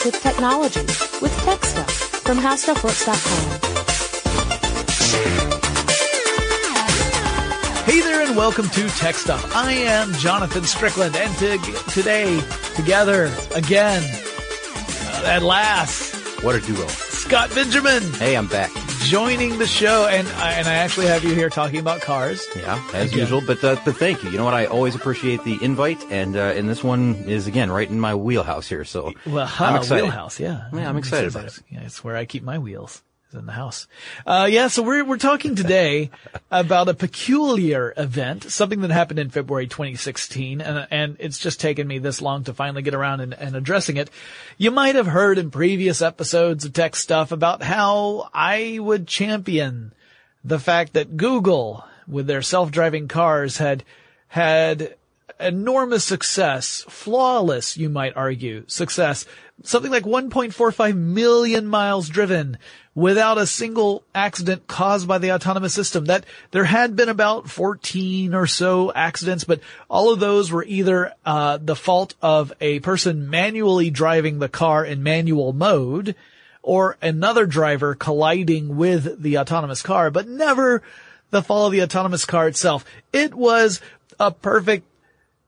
Stuff with Technology with Tech Stuff from HowStuffWorks.com. Hey there and welcome to Tech Stuff. I am Jonathan Strickland and to, today, together, again, uh, at last, What a duo. Scott Benjamin Hey, I'm back. Joining the show and I, and I actually have you here talking about cars. Yeah, as Again. usual. But uh, but thank you. You know what? I always appreciate the invite, and uh, and this one is again right in my wheelhouse here. So Well, I'm excited. wheelhouse, yeah. Yeah, I'm excited sense. about Yeah, it's where I keep my wheels. Is In the house. Uh, yeah, so we're, we're talking today about a peculiar event, something that happened in February 2016, and, and it's just taken me this long to finally get around and, and addressing it. You might have heard in previous episodes of tech stuff about how I would champion the fact that Google, with their self-driving cars, had, had enormous success, flawless, you might argue, success, something like 1.45 million miles driven without a single accident caused by the autonomous system. That there had been about 14 or so accidents, but all of those were either uh, the fault of a person manually driving the car in manual mode or another driver colliding with the autonomous car, but never the fault of the autonomous car itself. It was a perfect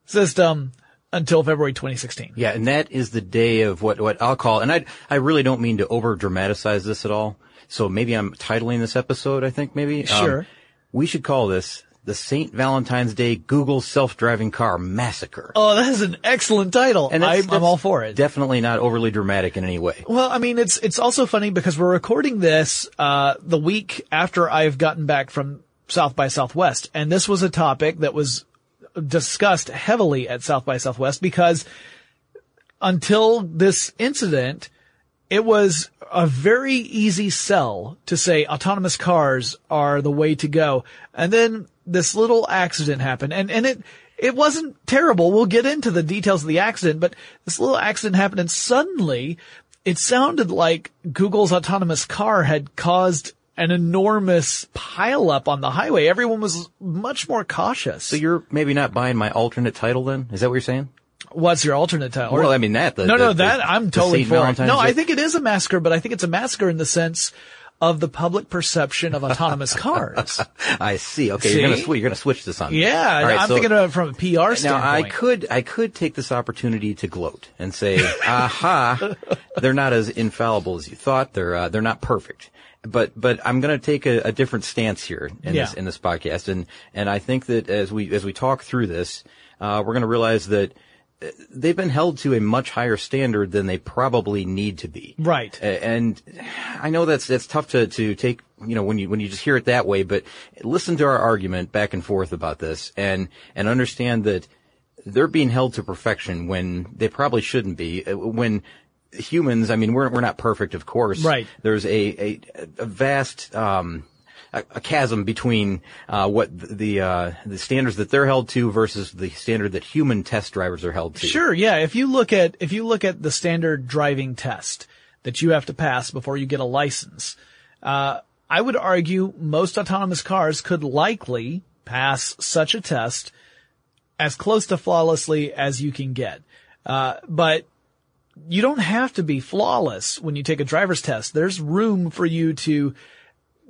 system until February 2016. yeah, and that is the day of what what I'll call. And I I really don't mean to over dramatize this at all. So maybe I'm titling this episode. I think maybe Um, Sure. we should call this the Saint Valentine's Day Google self-driving car massacre. Oh, that is an excellent title. and I, that's, I'm all for it. Definitely not overly dramatic in any way. Well, I mean, it's it's also funny because we're recording this uh, the week after I've gotten back from South by Southwest, and this was a topic that was discussed heavily at South by Southwest because until this incident, it was a very easy sell to say autonomous cars are the way to go. And then this little accident happened and, and it, it wasn't terrible. We'll get into the details of the accident, but this little accident happened and suddenly it sounded like Google's autonomous car had caused an enormous pileup on the highway. Everyone was much more cautious. So you're maybe not buying my alternate title then? Is that what you're saying? What's your alternate title? Well, I mean that. The, no, the- no, the- that I'm totally for. Valentine's No, I think it is a massacre, but I think it's a massacre in the sense of the public perception of autonomous cars. I see. Okay, you're gonna See? you're gonna switch this on. Yeah, right, I'm so- thinking of it from a PR standpoint. Now I could I could take this opportunity to gloat and say, "Aha, they're not as infallible as you thought. They're uh, they're not perfect." But but I'm going to take a, a different stance here in this in this podcast, and and I think that as we as we talk through this, uh, we're going to realize that uh, they've been held to a much higher standard than they probably need to be. Right. And I know that's that's tough to to take, you know, when you when you just hear it that way, but listen to our argument back and forth about this and and understand that they're being held to perfection when they probably shouldn't be. Uh, When humans, I mean, we're we're not perfect, of course. Right. There's a a, a vast um a, a chasm between uh, what the uh, the standards that they're held to versus the standard that human test drivers are held to. Sure, yeah. If you look at if you look at the standard driving test that you have to pass before you get a license, uh, I would argue most autonomous cars could likely pass such a test as close to flawlessly as you can get. Uh, but you don't have to be flawless when you take a driver's test. There's room for you to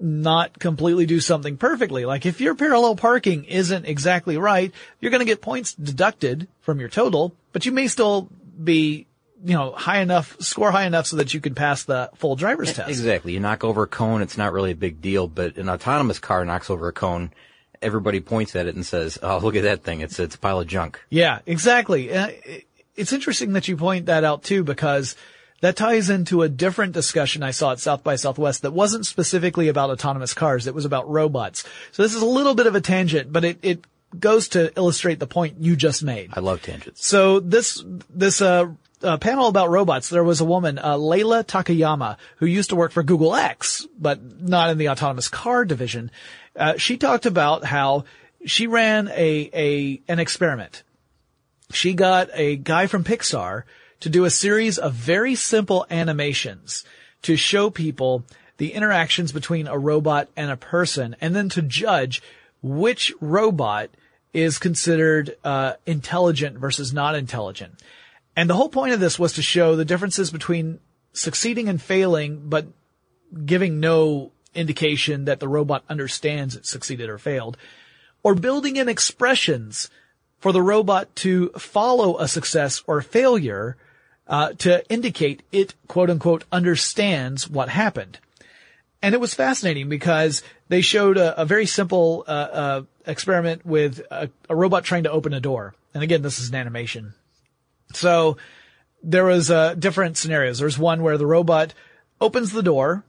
not completely do something perfectly. Like if your parallel parking isn't exactly right, you're going to get points deducted from your total, but you may still be, you know, high enough, score high enough so that you can pass the full driver's test. Exactly. You knock over a cone, it's not really a big deal, but an autonomous car knocks over a cone, everybody points at it and says, "Oh, look at that thing! It's it's a pile of junk." Yeah, exactly. Uh, it- it's interesting that you point that out too, because that ties into a different discussion I saw at South by Southwest that wasn't specifically about autonomous cars. It was about robots. So this is a little bit of a tangent, but it, it goes to illustrate the point you just made. I love tangents. So this this uh, uh, panel about robots, there was a woman, uh, Leila Takayama, who used to work for Google X, but not in the autonomous car division. Uh, she talked about how she ran a a an experiment. She got a guy from Pixar to do a series of very simple animations to show people the interactions between a robot and a person, and then to judge which robot is considered uh, intelligent versus not intelligent. And the whole point of this was to show the differences between succeeding and failing, but giving no indication that the robot understands it succeeded or failed, or building in expressions for the robot to follow a success or failure uh, to indicate it quote unquote understands what happened. And it was fascinating because they showed a, a very simple uh, uh, experiment with a, a robot trying to open a door. And again, this is an animation. So there was uh, different scenarios. There's one where the robot opens the door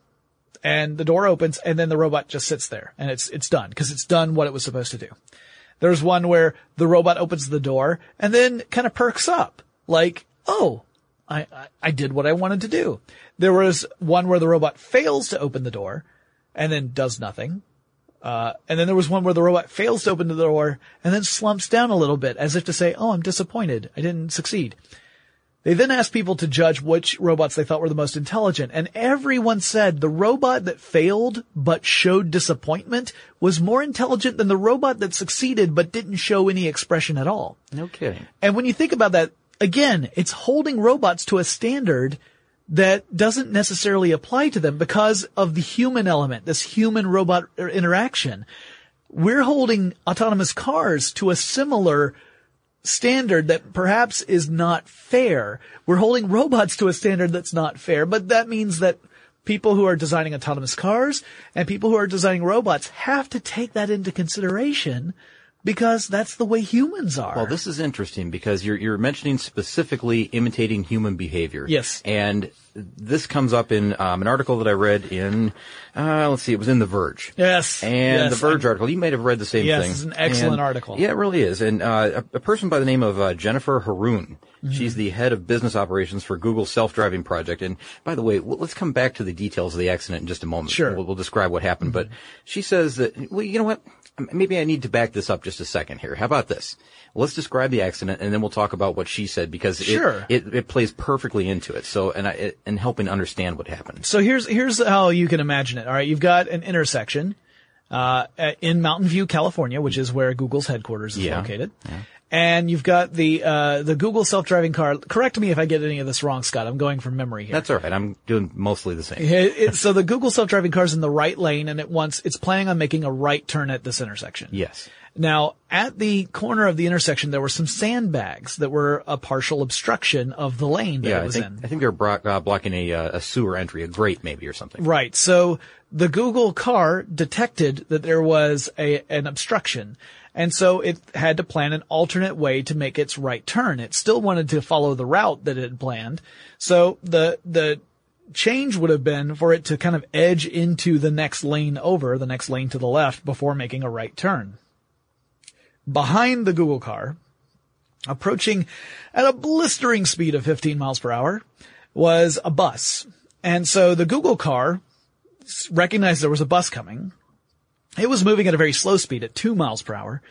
and the door opens and then the robot just sits there and it's, it's done because it's done what it was supposed to do. There's one where the robot opens the door and then kind of perks up like, oh, I, I, I did what I wanted to do. There was one where the robot fails to open the door and then does nothing. Uh, and then there was one where the robot fails to open the door and then slumps down a little bit as if to say, Oh, I'm disappointed. I didn't succeed. They then asked people to judge which robots they thought were the most intelligent, and everyone said the robot that failed but showed disappointment was more intelligent than the robot that succeeded but didn't show any expression at all. No kidding. And when you think about that, again, it's holding robots to a standard that doesn't necessarily apply to them because of the human element, this human robot interaction. We're holding autonomous cars to a similar standard that perhaps is not fair. We're holding robots to a standard that's not fair, but that means that people who are designing autonomous cars and people who are designing robots have to take that into consideration because that's the way humans are. Well, this is interesting because you're you're mentioning specifically imitating human behavior. Yes. And this comes up in um, an article that I read in, uh, let's see, it was in The Verge. Yes. And yes. the Verge article, you might have read the same yes, thing. Yes, it's an excellent and, article. Yeah, it really is. And uh, a, a, person by the name of uh, Jennifer Haroon, mm-hmm. she's the head of business operations for Google's self-driving project. And by the way, let's come back to the details of the accident in just a moment. Sure. We'll, we'll describe what happened. Mm-hmm. But she says that, well, you know what? Maybe I need to back this up just a second here. How about this? Let's describe the accident and then we'll talk about what she said because it, sure. it, it, plays perfectly into it. So, and I, it, and helping understand what happened. So here's, here's how you can imagine it. All right. You've got an intersection, uh, in Mountain View, California, which is where Google's headquarters is yeah. located. Yeah. And you've got the, uh, the Google self-driving car. Correct me if I get any of this wrong, Scott. I'm going from memory here. That's all right. I'm doing mostly the same. It, it, so the Google self-driving car is in the right lane and it wants, it's planning on making a right turn at this intersection. Yes. Now, at the corner of the intersection, there were some sandbags that were a partial obstruction of the lane that yeah, it was I think, in. I think they're bro- uh, blocking a, uh, a sewer entry, a grate maybe or something. Right. So the Google car detected that there was a, an obstruction. And so it had to plan an alternate way to make its right turn. It still wanted to follow the route that it had planned. So the, the change would have been for it to kind of edge into the next lane over, the next lane to the left before making a right turn. Behind the Google car, approaching at a blistering speed of 15 miles per hour, was a bus. And so the Google car recognized there was a bus coming. It was moving at a very slow speed at two miles per hour.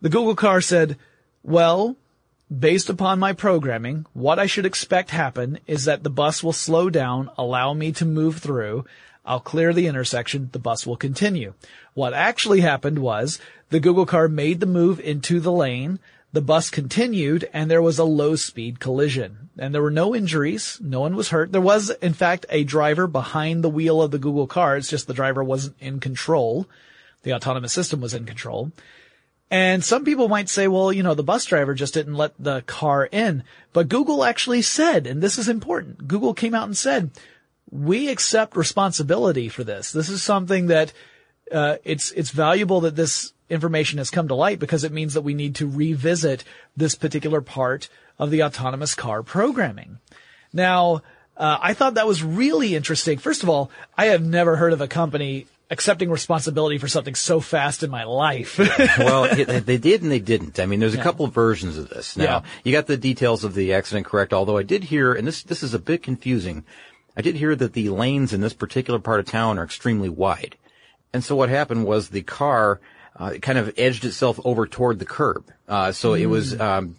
The Google car said, well, based upon my programming, what I should expect happen is that the bus will slow down, allow me to move through. I'll clear the intersection. The bus will continue. What actually happened was the Google car made the move into the lane. The bus continued and there was a low speed collision and there were no injuries. No one was hurt. There was, in fact, a driver behind the wheel of the Google car. It's just the driver wasn't in control. The autonomous system was in control. And some people might say, well, you know, the bus driver just didn't let the car in. But Google actually said, and this is important, Google came out and said, we accept responsibility for this. This is something that, uh, it's, it's valuable that this information has come to light because it means that we need to revisit this particular part of the autonomous car programming. Now, uh, I thought that was really interesting. First of all, I have never heard of a company accepting responsibility for something so fast in my life. well, it, they did and they didn't. I mean, there's a yeah. couple of versions of this. Now, Yeah. you got the details of the accident correct, although I did hear, and this, this is a bit confusing, I did hear that the lanes in this particular part of town are extremely wide. And so what happened was the car, uh, kind of edged itself over toward the curb. Uh, so it was, um,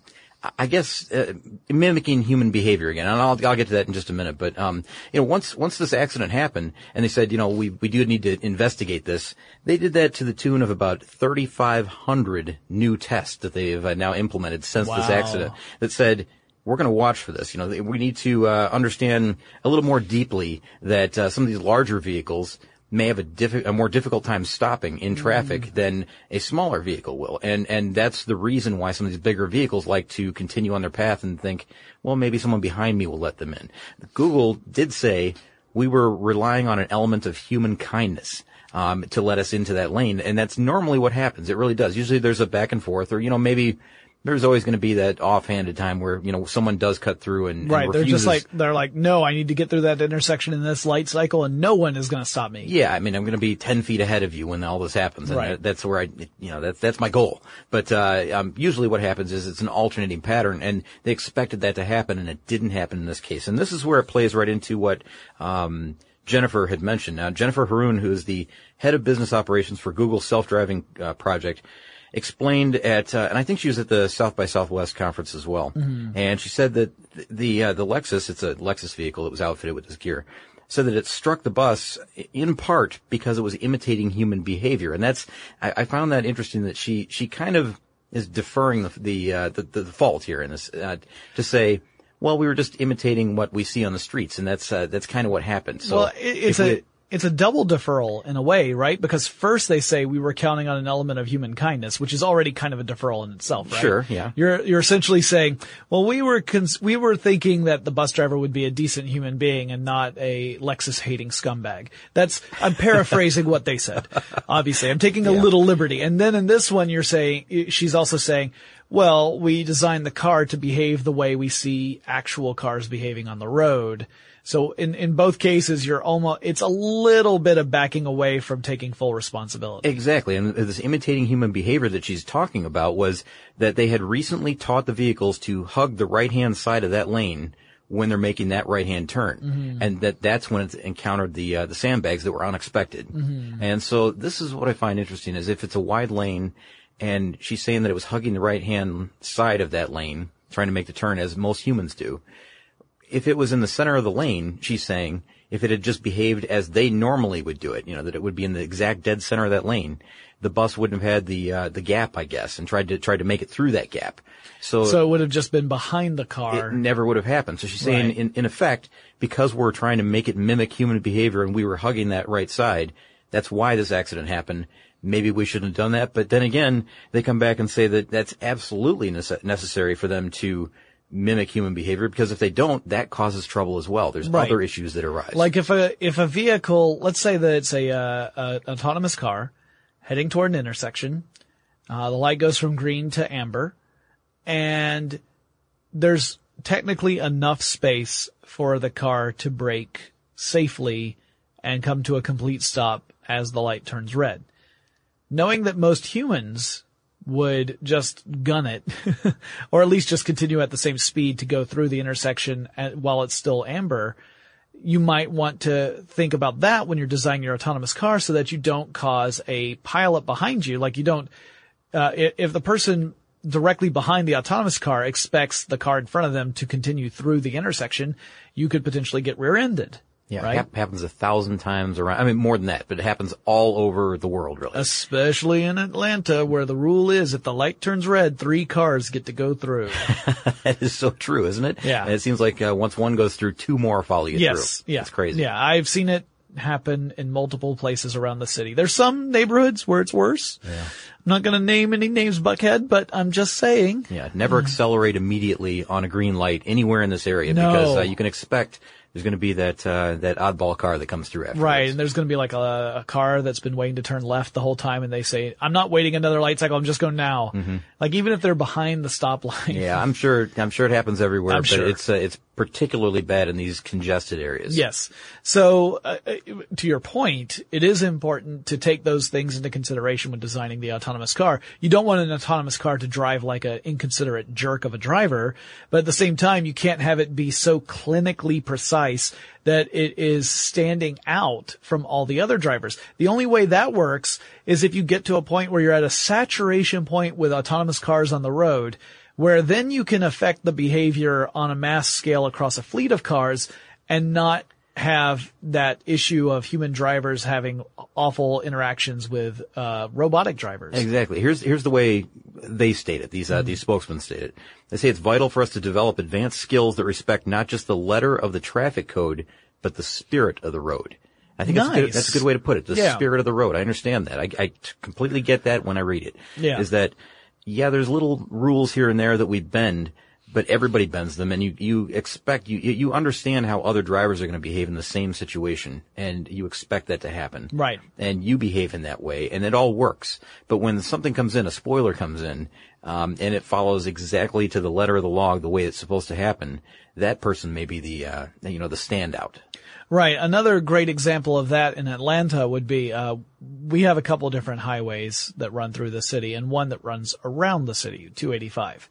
I guess uh, mimicking human behavior again, and I'll I'll get to that in just a minute. But um, you know, once once this accident happened, and they said, you know, we we do need to investigate this. They did that to the tune of about 3,500 new tests that they have uh, now implemented since this accident. That said, we're going to watch for this. You know, we need to uh, understand a little more deeply that uh, some of these larger vehicles may have a, a more difficult time stopping in traffic Mm. than a smaller vehicle will. And, and that's the reason why some of these bigger vehicles like to continue on their path and think, well, maybe someone behind me will let them in. Google did say we were relying on an element of human kindness. Um, to let us into that lane, and that's normally what happens. It really does. Usually, there's a back and forth, or you know, maybe there's always going to be that offhanded time where you know someone does cut through and, and Right. They're just like, they're like, no, I need to get through that intersection in this light cycle and no one is going to stop me. Yeah, I mean, I'm going to be 10 feet ahead of you when all this happens. And Right. that, that's where I, you know, that's, that's my goal. But, uh, um, usually what happens is it's an alternating pattern and they expected that to happen and it didn't happen in this case. And this is where it plays right into what, um, Jennifer had mentioned. Now, Jennifer Haroon, who is the head of business operations for Google's self-driving uh, project, explained at, uh, and I think she was at the South by Southwest conference as well. And she said that th- the uh, the Lexus, it's a Lexus vehicle, it was outfitted with this gear, said that it struck the bus in part because it was imitating human behavior, and that's I, I found that interesting that she she kind of is deferring the the uh, the, the fault here in this uh, to say. Well, we were just imitating what we see on the streets, and that's uh, that's kind of what happened. So well, it, it's a, we- it's a double deferral in a way, right? Because first they say we were counting on an element of human kindness, which is already kind of a deferral in itself, right? Sure, yeah. You're, you're essentially saying, well, we were, cons- we were thinking that the bus driver would be a decent human being and not a Lexus hating scumbag. That's, I'm paraphrasing what they said. Obviously, I'm taking a little liberty. And then in this one, you're saying, she's also saying, well, we designed the car to behave the way we see actual cars behaving on the road. So in, in both cases, you're almost, it's a little bit of backing away from taking full responsibility. Exactly. And this imitating human behavior that she's talking about was that they had recently taught the vehicles to hug the right hand side of that lane when they're making that right hand turn. And that that's when it encountered the, uh, the sandbags that were unexpected. And so this is what I find interesting is if it's a wide lane and she's saying that it was hugging the right hand side of that lane, trying to make the turn as most humans do if it was in the center of the lane, she's saying, if it had just behaved as they normally would do it, you know, that it would be in the exact dead center of that lane, the bus wouldn't have had the uh, the gap, I guess, and tried to tried to make it through that gap. So, So it would have just been behind the car. it never would have happened. So she's saying, Right. in, in effect, because we're trying to make it mimic human behavior and we were hugging that right side, that's why this accident happened. Maybe we shouldn't have done that. But then again, they come back and say that that's absolutely nece- necessary for them to mimic human behavior because if they don't, that causes trouble as well. There's Right. other issues that arise. Like if a if a vehicle, let's say that it's a, uh, a autonomous car heading toward an intersection, uh, the light goes from green to amber, and there's technically enough space for the car to brake safely and come to a complete stop as the light turns red. Knowing that most humans would just gun it, or at least just continue at the same speed to go through the intersection at, while it's still amber, you might want to think about that when you're designing your autonomous car so that you don't cause a pileup behind you. Like you don't, uh, if the person directly behind the autonomous car expects the car in front of them to continue through the intersection, you could potentially get rear-ended. Yeah, right. hap- happens a thousand times around. I mean, more than that, but it happens all over the world, really. Especially in Atlanta where the rule is if the light turns red, three cars get to go through. that is so true, isn't it? Yeah. And it seems like uh, on's one goes through, two more follow you yes. through. Yeah. It's crazy. Yeah. I've seen it happen in multiple places around the city. There's some neighborhoods where it's worse. Yeah. I'm not going to name any names, Buckhead, but I'm just saying. Yeah, never accelerate immediately on a green light anywhere in this area No. because uh, you can expect there's going to be that uh, that oddball car that comes through afterwards. Right, and there's going to be like a, a car that's been waiting to turn left the whole time, and they say, "I'm not waiting another light cycle. I'm just going now." Like even if they're behind the stop line. Mm-hmm. Yeah, I'm sure. I'm sure it happens everywhere, I'm but sure. it's uh, it's particularly bad in these congested areas. Yes. So, uh, uh, to your point, it is important to take those things into consideration when designing the autonomous car. You don't want an autonomous car to drive like an inconsiderate jerk of a driver, but at the same time, you can't have it be so clinically precise that it is standing out from all the other drivers. The only way that works is if you get to a point where you're at a saturation point with autonomous cars on the road, where then you can affect the behavior on a mass scale across a fleet of cars and not have that issue of human drivers having awful interactions with uh, robotic drivers. Exactly. Here's here's the way they state it. These uh, Mm-hmm. these spokesmen state it. They say it's vital for us to develop advanced skills that respect not just the letter of the traffic code, but the spirit of the road. I think that's, a good, that's a good way to put it. The Yeah. spirit of the road. I understand that. I completely get that when I read it. Yeah. Is that yeah? There's little rules here and there that we bend. But everybody bends them, and you, you expect you you understand how other drivers are going to behave in the same situation, and you expect that to happen Right. and you behave in that way, and it all works. But when something comes in, a spoiler comes in, um, and it follows exactly to the letter of the log the way it's supposed to happen, that person may be the uh, you know the standout. Right. Another great example of that in Atlanta would be uh, we have a couple different highways that run through the city, and one that runs around the city, 285.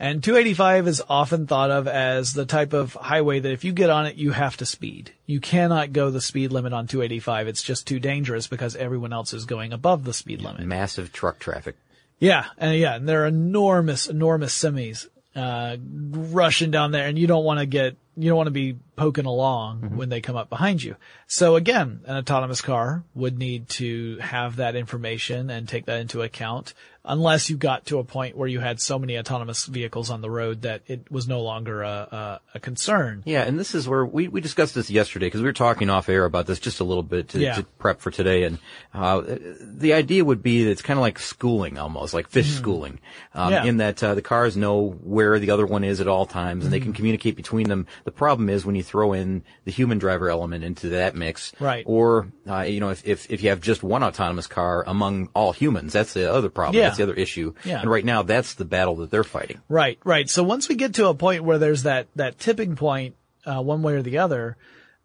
And 285 is often thought of as the type of highway that if you get on it, you have to speed. You cannot go the speed limit on 285. It's just too dangerous because everyone else is going above the speed limit. Massive truck traffic. Yeah, and yeah, and there are enormous, enormous semis uh, rushing down there, and you don't want to get, you don't want to be poking along when they come up behind you. So again, an autonomous car would need to have that information and take that into account, unless you got to a point where you had so many autonomous vehicles on the road that it was no longer a, a, a concern. Yeah, and this is where we, we discussed this yesterday because we were talking off air about this just a little bit to, Yeah. to prep for today. And uh, the idea would be that it's kind of like schooling almost, like fish schooling, um, Mm-hmm. Yeah. in that uh, the cars know where the other one is at all times and they Mm-hmm. can communicate between them. The problem is when you throw in the human driver element into that mix, Right. Or uh, you know, if, if if you have just one autonomous car among all humans, that's the other problem. Yeah. That's the other issue. Yeah. And right now, that's the battle that they're fighting. Right, right. So once we get to a point where there's that, that tipping point, uh, one way or the other,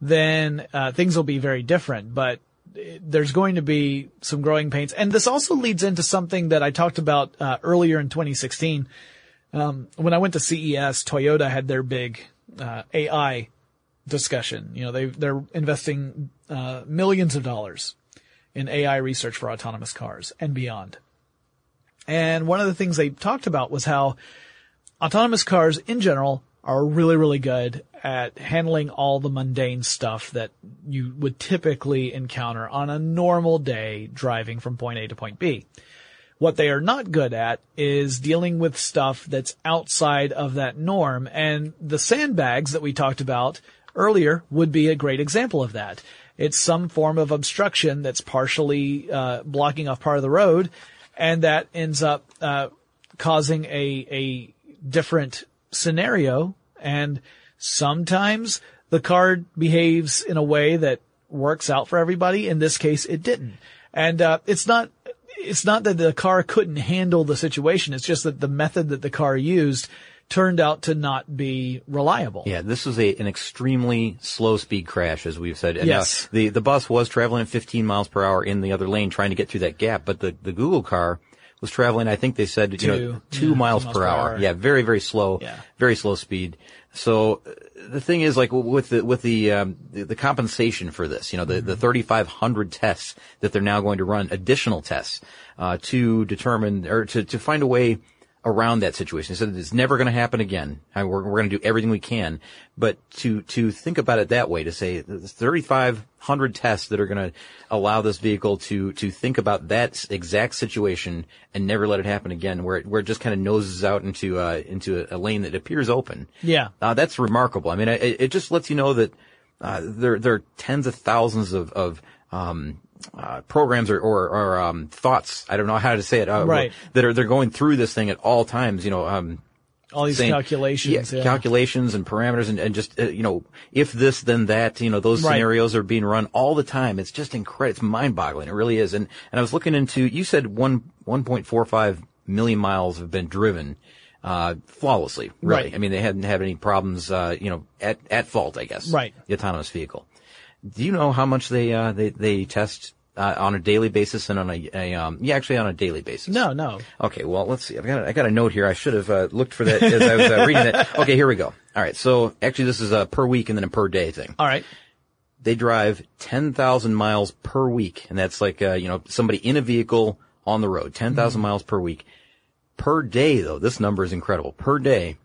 then, uh, things will be very different, but uh, there's going to be some growing pains. And this also leads into something that I talked about, uh, earlier in 2016. Um, when I went to CES, Toyota had their big, uh, AI discussion. You know, they, they're investing, uh, millions of dollars in AI research for autonomous cars and beyond. And one of the things they talked about was how autonomous cars in general are really, really good at handling all the mundane stuff that you would typically encounter on a normal day driving from point A to point B. What they are not good at is dealing with stuff that's outside of that norm. And the sandbags that we talked about earlier would be a great example of that. It's some form of obstruction that's partially uh, blocking off part of the road, and that ends up uh, causing a a different scenario. And sometimes the car behaves in a way that works out for everybody. In this case, it didn't. And uh, it's not it's not that the car couldn't handle the situation. It's just that the method that the car used turned out to not be reliable. Yeah, this was a, an extremely slow speed crash, as we've said. And, Yes. uh, the, the bus was traveling at 15 miles per hour in the other lane trying to get through that gap, but the, the Google car was traveling, I think they said, you know, Two. two Yeah, miles two per hour. Yeah, very, very slow. Yeah. Very slow speed. So uh, the thing is, like with the with the um, the, the compensation for this, you know, the Mm-hmm. the 3,500 tests that they're now going to run, additional tests uh, to determine or to to find a way around that situation. He said it's never going to happen again. I, we're we're going to do everything we can, but to to think about it that way, to say 3,500 tests that are going to allow this vehicle to to think about that exact situation and never let it happen again, where it, where it just kind of noses out into uh, into a, a lane that appears open. Yeah. Uh, that's remarkable. I mean, it, it just lets you know that uh, there there are tens of thousands of of um, uh, programs or or, or um, thoughts. I don't know how to say it. Uh, Right. That are they're going through this thing at all times. You know. Um, All these saying- calculations. yeah, yeah. calculations and parameters, and, and just uh, you know, if this then that, you know, those Right. scenarios are being run all the time. It's just incredible. It's mind-boggling. It really is. And and I was looking into. You said one one point four five million miles have been driven. Uh, flawlessly, really. Right. I mean, they hadn't had any problems, uh, you know, at, at fault, I guess. Right. The autonomous vehicle. Do you know how much they, uh, they, they test, uh, on a daily basis and on a, a, um, yeah, actually on a daily basis? No, no. Okay, well, let's see. I've got a, I got a note here. I should have uh, looked for that as I was uh, reading it. Okay, here we go. All right, so actually this is a per week and then a per day thing. All right. They drive 10,000 miles per week, and that's like, uh, you know, somebody in a vehicle on the road, 10,000 miles per week. Per day, though, this number is incredible. Per day,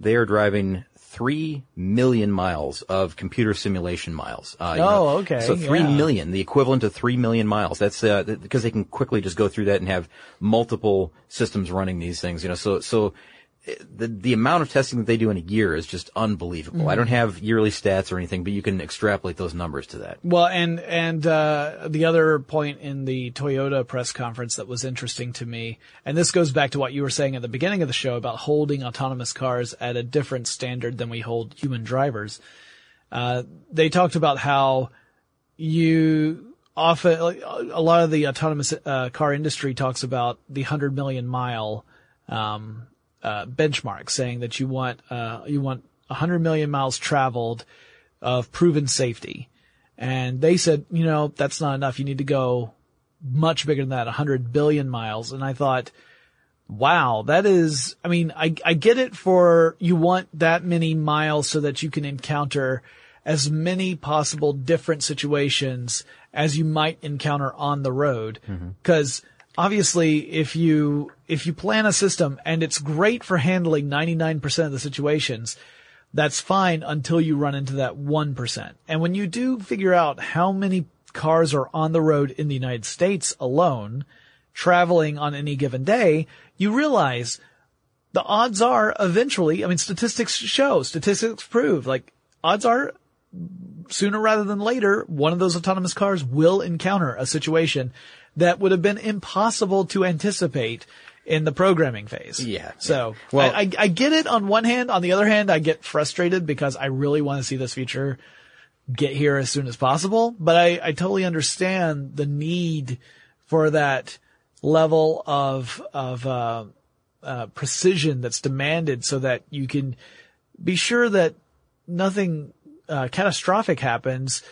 they are driving three million miles of computer simulation miles. Uh, you Oh, know, okay, So three yeah. million, the equivalent of three million miles. That's uh, th- because they can quickly just go through that and have multiple systems running these things. You know, so so the the amount of testing that they do in a year is just unbelievable. I don't Mm-hmm. have yearly stats or anything, but you can extrapolate those numbers to that. Well, and and uh, the other point in the Toyota press conference that was interesting to me, and this goes back to what you were saying at the beginning of the show about holding autonomous cars at a different standard than we hold human drivers. Uh, they talked about how you often like, a lot of the autonomous uh, car industry talks about the hundred million mile um, uh, benchmark, saying that you want uh, you want hundred million miles traveled of proven safety. And they said, you know, that's not enough. You need to go much bigger than that, 100 billion miles. And I thought, wow, that is, I mean, I, I get it for you want that many miles so that you can encounter as many possible different situations as you might encounter on the road. Cause obviously if you, if you plan a system and it's great for handling 99% of the situations, that's fine until you run into that 1%. And when you do figure out how many cars are on the road in the United States alone, traveling on any given day, you realize the odds are eventually, I mean, statistics show, statistics prove, like, odds are sooner rather than later, one of those autonomous cars will encounter a situation that would have been impossible to anticipate in the programming phase. Yeah. So, Well- I, I, I get it on one hand. On the other hand, I get frustrated because I really want to see this feature get here as soon as possible. But I, I totally understand the need for that level of, of, uh, uh, precision that's demanded so that you can be sure that nothing, uh, catastrophic happens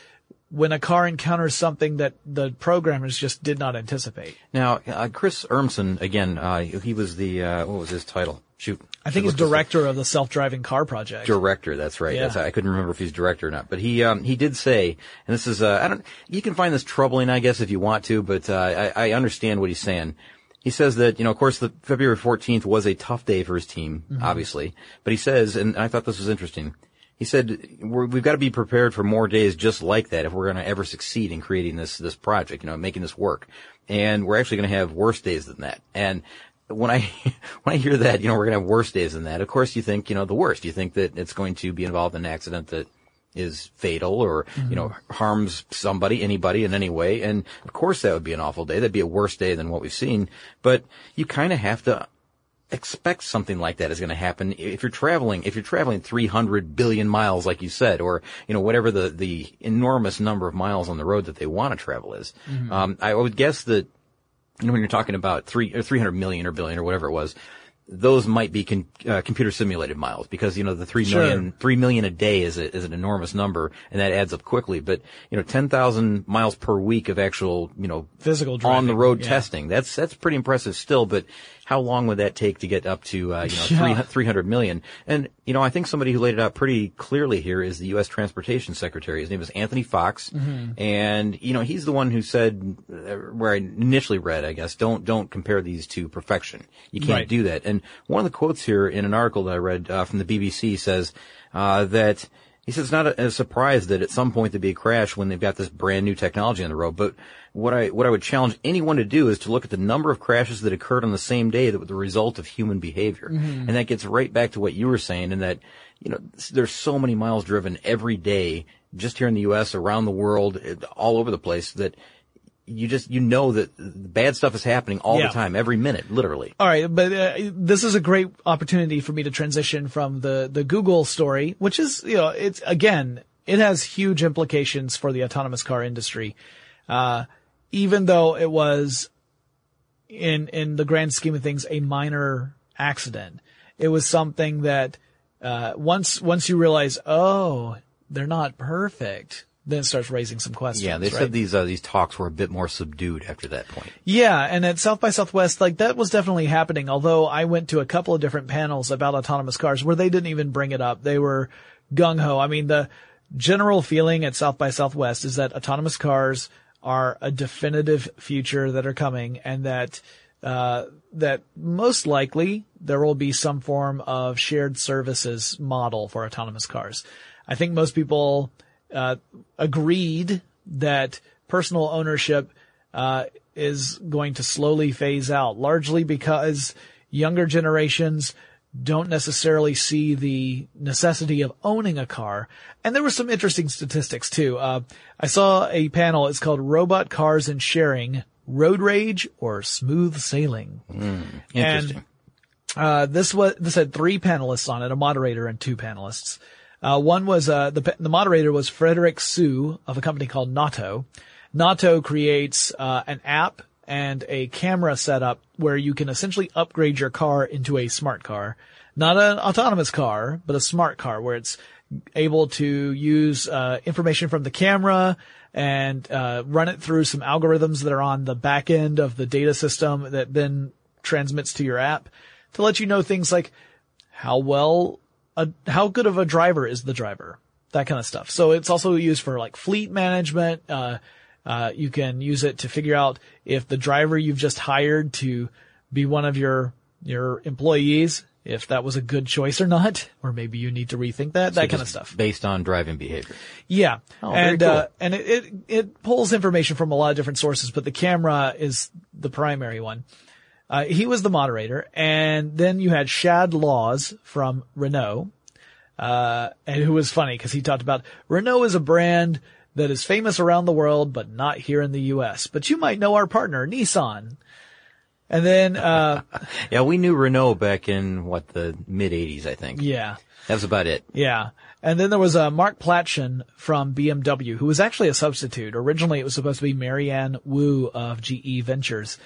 when a car encounters something that the programmers just did not anticipate. Now, uh, Chris Urmson, again, uh, he was the, uh, what was his title? Shoot. I think he's director of the self-driving car project. Director, that's right. Yeah. That's, I couldn't remember if he's director or not, but he um, he did say, and this is uh, I don't. You can find this troubling, I guess, if you want to, but uh, I, I understand what he's saying. He says that you know, of course, the February 14th was a tough day for his team, obviously, but he says, and I thought this was interesting. He said we're, we've got to be prepared for more days just like that if we're going to ever succeed in creating this this project, you know, making this work. And we're actually going to have worse days than that. And when I when I hear that, you know, we're going to have worse days than that. Of course, you think, you know, the worst. You think that it's going to be involved in an accident that is fatal or you know mm-hmm. harms somebody, anybody in any way. And of course, that would be an awful day. That'd be a worse day than what we've seen. But you kind of have to expect something like that is going to happen if you're traveling if you're traveling 300 billion miles like you said or you know whatever the the enormous number of miles on the road that they want to travel is um, i would guess that you know when you're talking about three or 300 million or billion or whatever it was those might be con- uh, computer simulated miles because you know the three Sure. million three million a day is a, is an enormous number and that adds up quickly but you know 10,000 miles per week of actual you know Physical on the road yeah. testing that's that's pretty impressive still but how long would that take to get up to uh, you know Yeah. three 300 million and you know I think somebody who laid it out pretty clearly here is the US Transportation Secretary his name is Anthony Foxx Mm-hmm. and you know he's the one who said uh, where I initially read I guess don't don't compare these to perfection you can't Right. do that and one of the quotes here in an article that I read uh, from the BBC says uh, that he says it's not a, a surprise that at some point there'd be a crash when they've got this brand new technology on the road. But what I what I would challenge anyone to do is to look at the number of crashes that occurred on the same day that were the result of human behavior, and that gets right back to what you were saying, in that you know there's so many miles driven every day just here in the U.S., around the world, eh, all over the place that. You just you know that bad stuff is happening all Yeah. the time, every minute, literally. All right, but uh, this is a great opportunity for me to transition from the the Google story, which is you know it's again it has huge implications for the autonomous car industry, uh, even though it was in in the grand scheme of things a minor accident. It was something that uh, once once you realize, oh, they're not perfect, then it starts raising some questions. Yeah, they right? said these uh, these talks were a bit more subdued after that point. Yeah, and at South by Southwest, like that was definitely happening. Although I went to a couple of different panels about autonomous cars where they didn't even bring it up. They were gung ho. I mean, the general feeling at South by Southwest is that autonomous cars are a definitive future that are coming and that uh, that most likely there will be some form of shared services model for autonomous cars. I think most people uh, agreed that personal ownership uh, is going to slowly phase out, largely because younger generations don't necessarily see the necessity of owning a car. And there were some interesting statistics too. Uh, I saw a panel. It's called Robot Cars and Sharing, Road Rage or Smooth Sailing. Interesting. Uh, this was, this had three panelists on it, a moderator and two panelists. Uh, one was, uh, the, the moderator was Frederick Soo of a company called Nauto. Nauto creates, uh, an app and a camera setup where you can essentially upgrade your car into a smart car. Not an autonomous car, but a smart car where it's able to use, uh, information from the camera and, uh, run it through some algorithms that are on the back end of the data system that then transmits to your app to let you know things like how well, a, how good of a driver is the driver, that kind of stuff. So it's also used for like fleet management. Uh, uh, you can use it to figure out if the driver you've just hired to be one of your your employees, if that was a good choice or not, or maybe you need to rethink that, that kind of stuff. Based on driving behavior. Yeah. Oh, and, cool. uh, and it, it, it pulls information from a lot of different sources, but the camera is the primary one. Uh, he was the moderator, and then you had Shad Laws from Renault, uh, and who was funny because he talked about Renault is a brand that is famous around the world, but not here in the U.S. But you might know our partner, Nissan. And then, uh, Yeah, we knew Renault back in what the mid '80s, I think. yeah. That was about it. Yeah. And then there was uh, Mark Platshon from BMW, who was actually a substitute. Originally, it was supposed to be Marianne Wu of GE Ventures.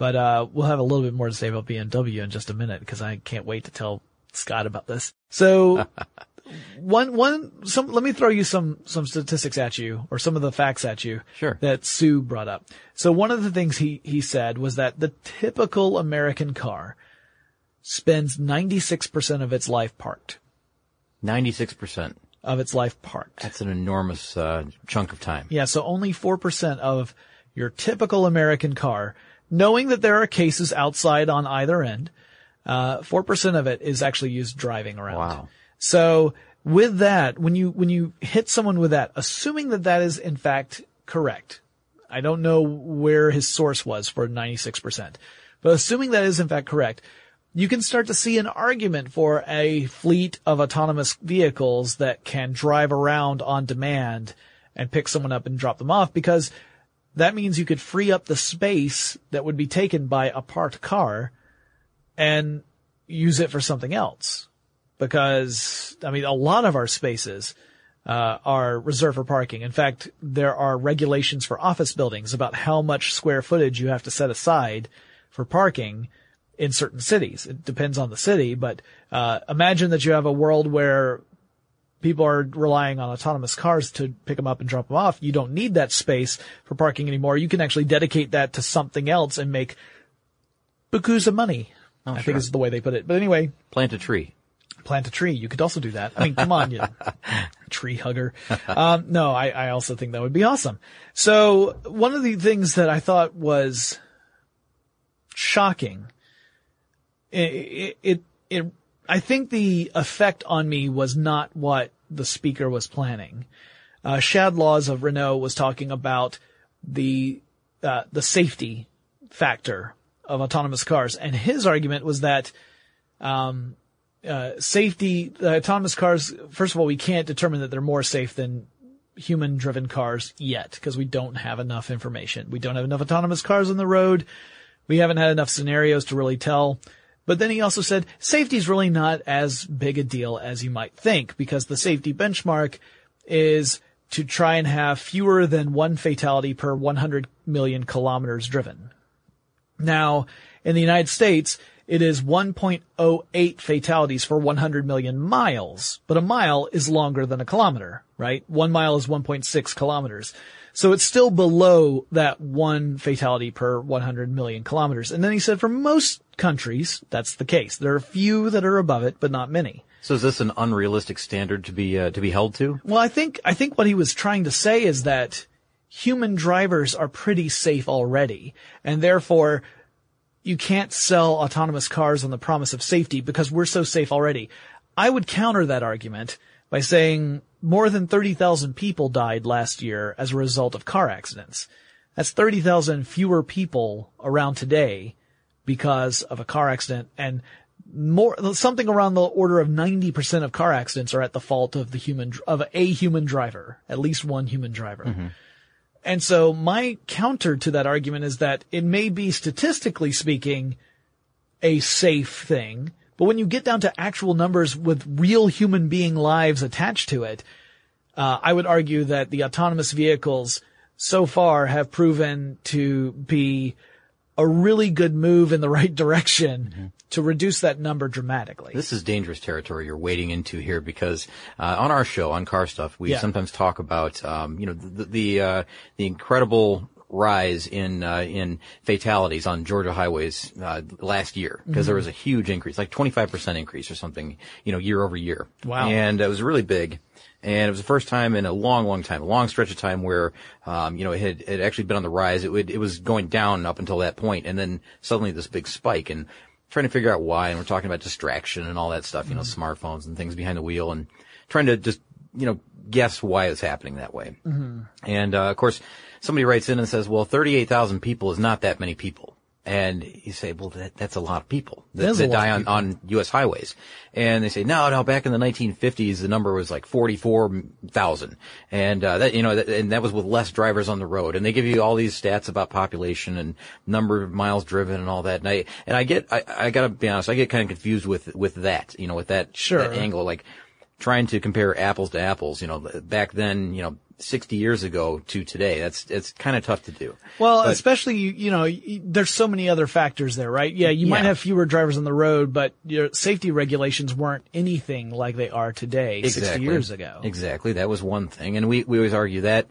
But uh, we'll have a little bit more to say about BMW in just a minute because I can't wait to tell Scott about this. So one, one, some, let me throw you some, some statistics at you or some of the facts at you. Sure. That Soo brought up. So one of the things he, he said was that the typical American car spends 96% of its life parked. 96%. Of its life parked. That's an enormous uh, chunk of time. Yeah, so only 4% of your typical American car, knowing that there are cases outside on either end, uh, 4% of it is actually used driving around. Wow. So with that, when you, when you hit someone with that, assuming that that is in fact correct, I don't know where his source was for 96%, but assuming that is in fact correct, you can start to see an argument for a fleet of autonomous vehicles that can drive around on demand and pick someone up and drop them off because that means you could free up the space that would be taken by a parked car and use it for something else. Because, I mean, a lot of our spaces, uh, are reserved for parking. In fact, there are regulations for office buildings about how much square footage you have to set aside for parking in certain cities. It depends on the city, but, uh, imagine that you have a world where people are relying on autonomous cars to pick them up and drop them off. You don't need that space for parking anymore. You can actually dedicate that to something else and make bukus of money. I sure. think is the way they put it. But anyway, Plant a tree. plant a tree. You could also do that. I mean, come on, you tree hugger. Um, no, I, I also think that would be awesome. So one of the things that I thought was shocking, it, it, it, I think the effect on me was not what the speaker was planning. Uh, Shad Laws of Renault was talking about the, uh, the safety factor of autonomous cars. And his argument was that, um, uh, safety, the autonomous cars, first of all, we can't determine that they're more safe than human driven cars yet because we don't have enough information. We don't have enough autonomous cars on the road. We haven't had enough scenarios to really tell. But then he also said safety is really not as big a deal as you might think because the safety benchmark is to try and have fewer than one fatality per 100 million kilometers driven. Now, in the United States, it is 1.08 fatalities for 100 million miles, but a mile is longer than a kilometer, right? One mile is 1.6 kilometers. So it's still below that one fatality per 100 million kilometers. And then he said for most countries, that's the case. There are a few that are above it, but not many. So is this an unrealistic standard to be uh, to be held to? Well, I think, I think what he was trying to say is that human drivers are pretty safe already. And therefore, you can't sell autonomous cars on the promise of safety because we're so safe already. I would counter that argument by saying more than 30,000 people died last year as a result of car accidents. That's 30,000 fewer people around today because of a car accident and more, something around the order of 90% of car accidents are at the fault of the human, of a human driver, at least one human driver. Mm-hmm. And so my counter to that argument is that it may be statistically speaking a safe thing, but when you get down to actual numbers with real human being lives attached to it, uh, I would argue that the autonomous vehicles so far have proven to be a really good move in the right direction to reduce that number dramatically. This is dangerous territory you're wading into here because uh, on our show on car stuff we Yeah. sometimes talk about um, you know the the, uh, the incredible rise in uh, in fatalities on Georgia highways uh, last year because Mm-hmm. there was a huge increase like 25% increase or something you know year over year Wow. and it was really big and it was the first time in a long, long time, a long stretch of time where, um, you know, it had, it had actually been on the rise. It would, it was going down up until that point, and then suddenly this big spike, and trying to figure out why. And we're talking about distraction and all that stuff, you know, smartphones and things behind the wheel, and trying to just, you know, guess why it's happening that way. And uh, of course, somebody writes in and says, "Well, thirty-eight thousand people is not that many people." And you say, "Well, that, that's a lot of people that, That die on, people. on U.S. highways." And they say, "No, no, back in the 1950s, the number was like 44,000, and uh, that you know, that, and that was with less drivers on the road." And they give you all these stats about population and number of miles driven and all that. And I and I get, I, I got to be honest, I get kind of confused with with that, you know, with that Sure. that angle, like trying to compare apples to apples. You know, back then, you know. 60 years ago to today. That's, it's kind of tough to do. Well, But- especially you, you know, there's so many other factors there, right? Yeah, you might have fewer drivers on the road, but your safety regulations weren't anything like they are today, exactly. 60 years ago. Exactly. That was one thing. And we, we always argue that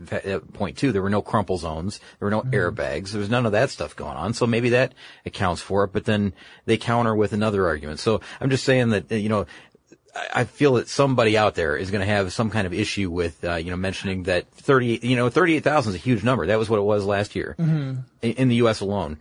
point too. There were no crumple zones. There were no Mm-hmm. airbags. There was none of that stuff going on. So maybe that accounts for it, but then they counter with another argument. So I'm just saying that, you know, I- feel that somebody out there is going to have some kind of issue with, uh, you know, mentioning that 30, you know, 38,000 is a huge number. That was what it was last year Mm-hmm. in, in the U.S. alone.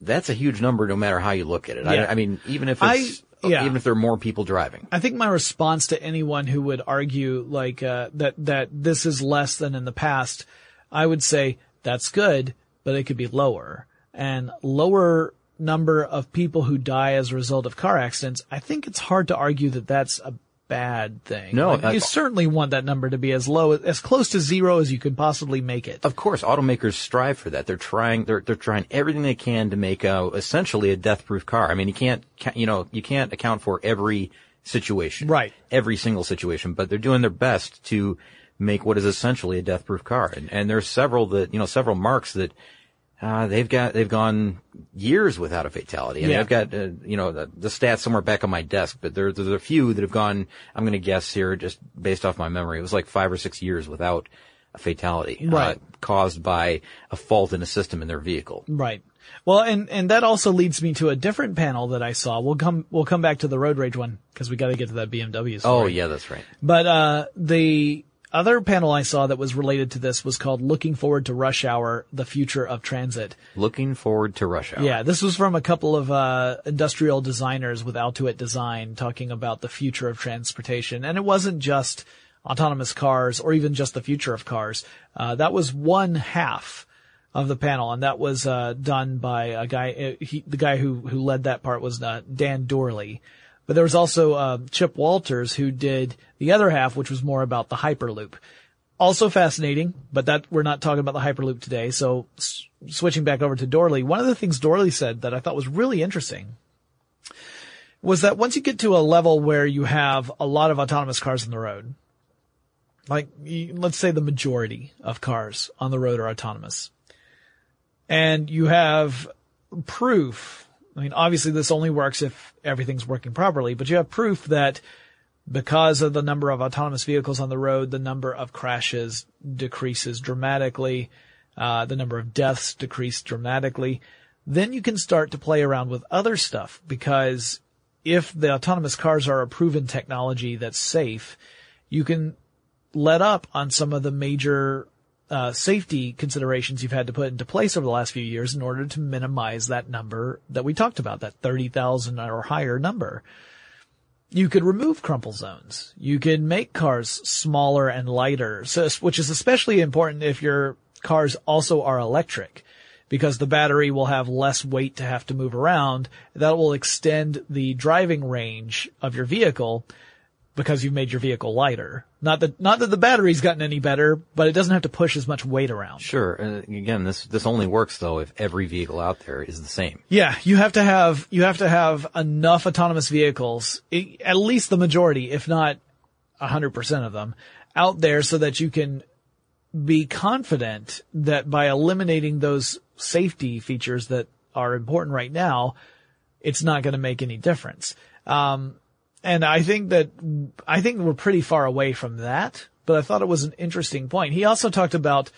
That's a huge number no matter how you look at it. Yeah. I, I mean, even if I- yeah. even if there are more people driving. I think my response to anyone who would argue like uh, that that this is less than in the past, I would say that's good, but it could be lower and lower number of people who die as a result of car accidents. I think it's hard to argue that that's a bad thing. No, Like, you certainly want that number to be as low as close to zero as you could possibly make it. Of course, automakers strive for that. They're trying, they're, they're trying everything they can to make a, essentially a death-proof car. I mean, you can't, you know, you can't account for every situation. Right. Every single situation, but they're doing their best to make what is essentially a death-proof car. And, and there's several that, you know, several marques that, uh, they've got, they've gone years without a fatality. I mean, Yeah. I've got, uh, you know, the, the stats somewhere back on my desk, but there, there's a few that have gone, I'm going to guess here just based off my memory. It was like five or six years without a fatality. Right. Uh, caused by a fault in a system in their vehicle. Right. Well, and, and that also leads me to a different panel that I saw. We'll come, we'll come back to the road rage one because we got to get to that BMW story. Oh yeah, that's right. But uh, the other panel I saw that was related to this was called "Looking Forward to Rush Hour: The Future of Transit." Looking forward to rush hour. Yeah, this was from a couple of uh, industrial designers with Altuit Design talking about the future of transportation, and it wasn't just autonomous cars or even just the future of cars. Uh, that was one half of the panel, and that was uh, done by a guy. Uh, he, the guy who who led that part was uh, Dan Dorley. But there was also uh, Chip Walters who did the other half, which was more about the Hyperloop. Also fascinating, but that we're not talking about the Hyperloop today. So s- switching back over to Dorley, one of the things Dorley said that I thought was really interesting was that once you get to a level where you have a lot of autonomous cars on the road, like let's say the majority of cars on the road are autonomous, and you have proof. I mean, obviously this only works if everything's working properly, but you have proof that because of the number of autonomous vehicles on the road, the number of crashes decreases dramatically, uh, the number of deaths decrease dramatically. Then you can start to play around with other stuff because if the autonomous cars are a proven technology that's safe, you can let up on some of the major uh, safety considerations you've had to put into place over the last few years in order to minimize that number that we talked about, that 30,000 or higher number. You could remove crumple zones. You could make cars smaller and lighter, so, which is especially important if your cars also are electric because the battery will have less weight to have to move around. That will extend the driving range of your vehicle because you've made your vehicle lighter. Not that, not that the battery's gotten any better, but it doesn't have to push as much weight around. Sure. And again, this, this only works though if every vehicle out there is the same. Yeah, you have to have, you have to have enough autonomous vehicles, at least the majority, if not 100% of them, out there so that you can be confident that by eliminating those safety features that are important right now, it's not going to make any difference. Um, and I think that, I think we're pretty far away from that, but I thought it was an interesting point. He also talked about,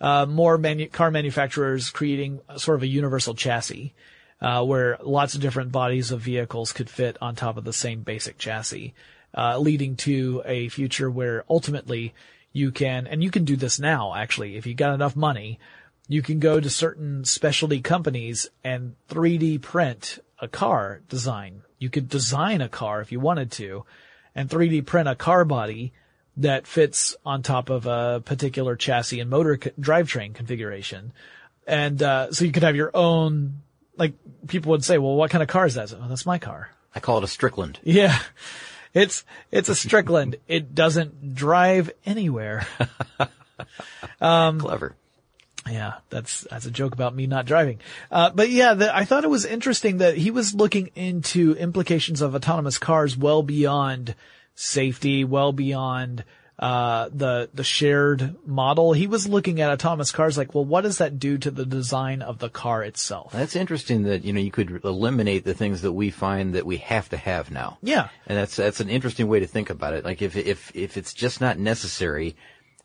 uh, more manu- car manufacturers creating sort of a universal chassis, uh, where lots of different bodies of vehicles could fit on top of the same basic chassis, uh, leading to a future where ultimately you can, and you can do this now actually, if you got enough money, you can go to certain specialty companies and 3D print a car design. You could design a car if you wanted to and 3D print a car body that fits on top of a particular chassis and motor co- drivetrain configuration. And, uh, so you could have your own, like people would say, well, what kind of car is that? Oh, that's my car. I call it a Strickland. Yeah. It's, it's a Strickland. it doesn't drive anywhere. Clever. Yeah, that's that's a joke about me not driving. Uh, but yeah, the, I thought it was interesting that he was looking into implications of autonomous cars well beyond safety, well beyond uh, the the shared model. He was looking at autonomous cars like, well, what does that do to the design of the car itself? That's interesting that, you know, you could eliminate the things that we find that we have to have now. Yeah. And that's, that's an interesting way to think about it. Like if, if, if it's just not necessary,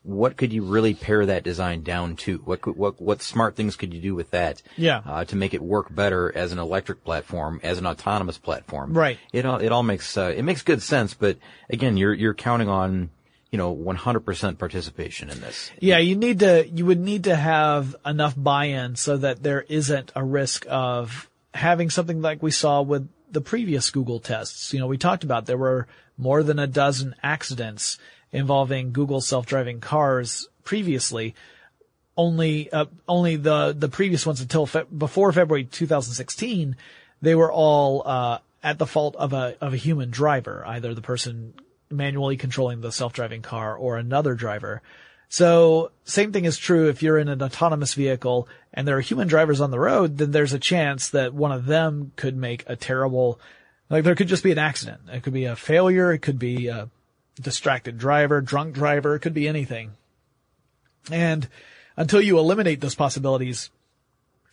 what could you really pare that design down to? What could, what, what smart things could you do with that? Yeah. Uh, to make it work better as an electric platform, as an autonomous platform. Right. It all, it all makes, uh, it makes good sense, but again, you're, you're counting on, you know, 100% participation in this. Yeah, you need to, you would need to have enough buy-in so that there isn't a risk of having something like we saw with the previous Google tests. You know, we talked about there were more than a dozen accidents involving Google self-driving cars previously. Only, uh, only the, the previous ones until fe- before February 2016, they were all, uh, at the fault of a, of a human driver, either the person manually controlling the self-driving car or another driver. So same thing is true if you're in an autonomous vehicle and there are human drivers on the road, then there's a chance that one of them could make a terrible, like there could just be an accident. It could be a failure. It could be a distracted driver, drunk driver. It could be anything. And until you eliminate those possibilities,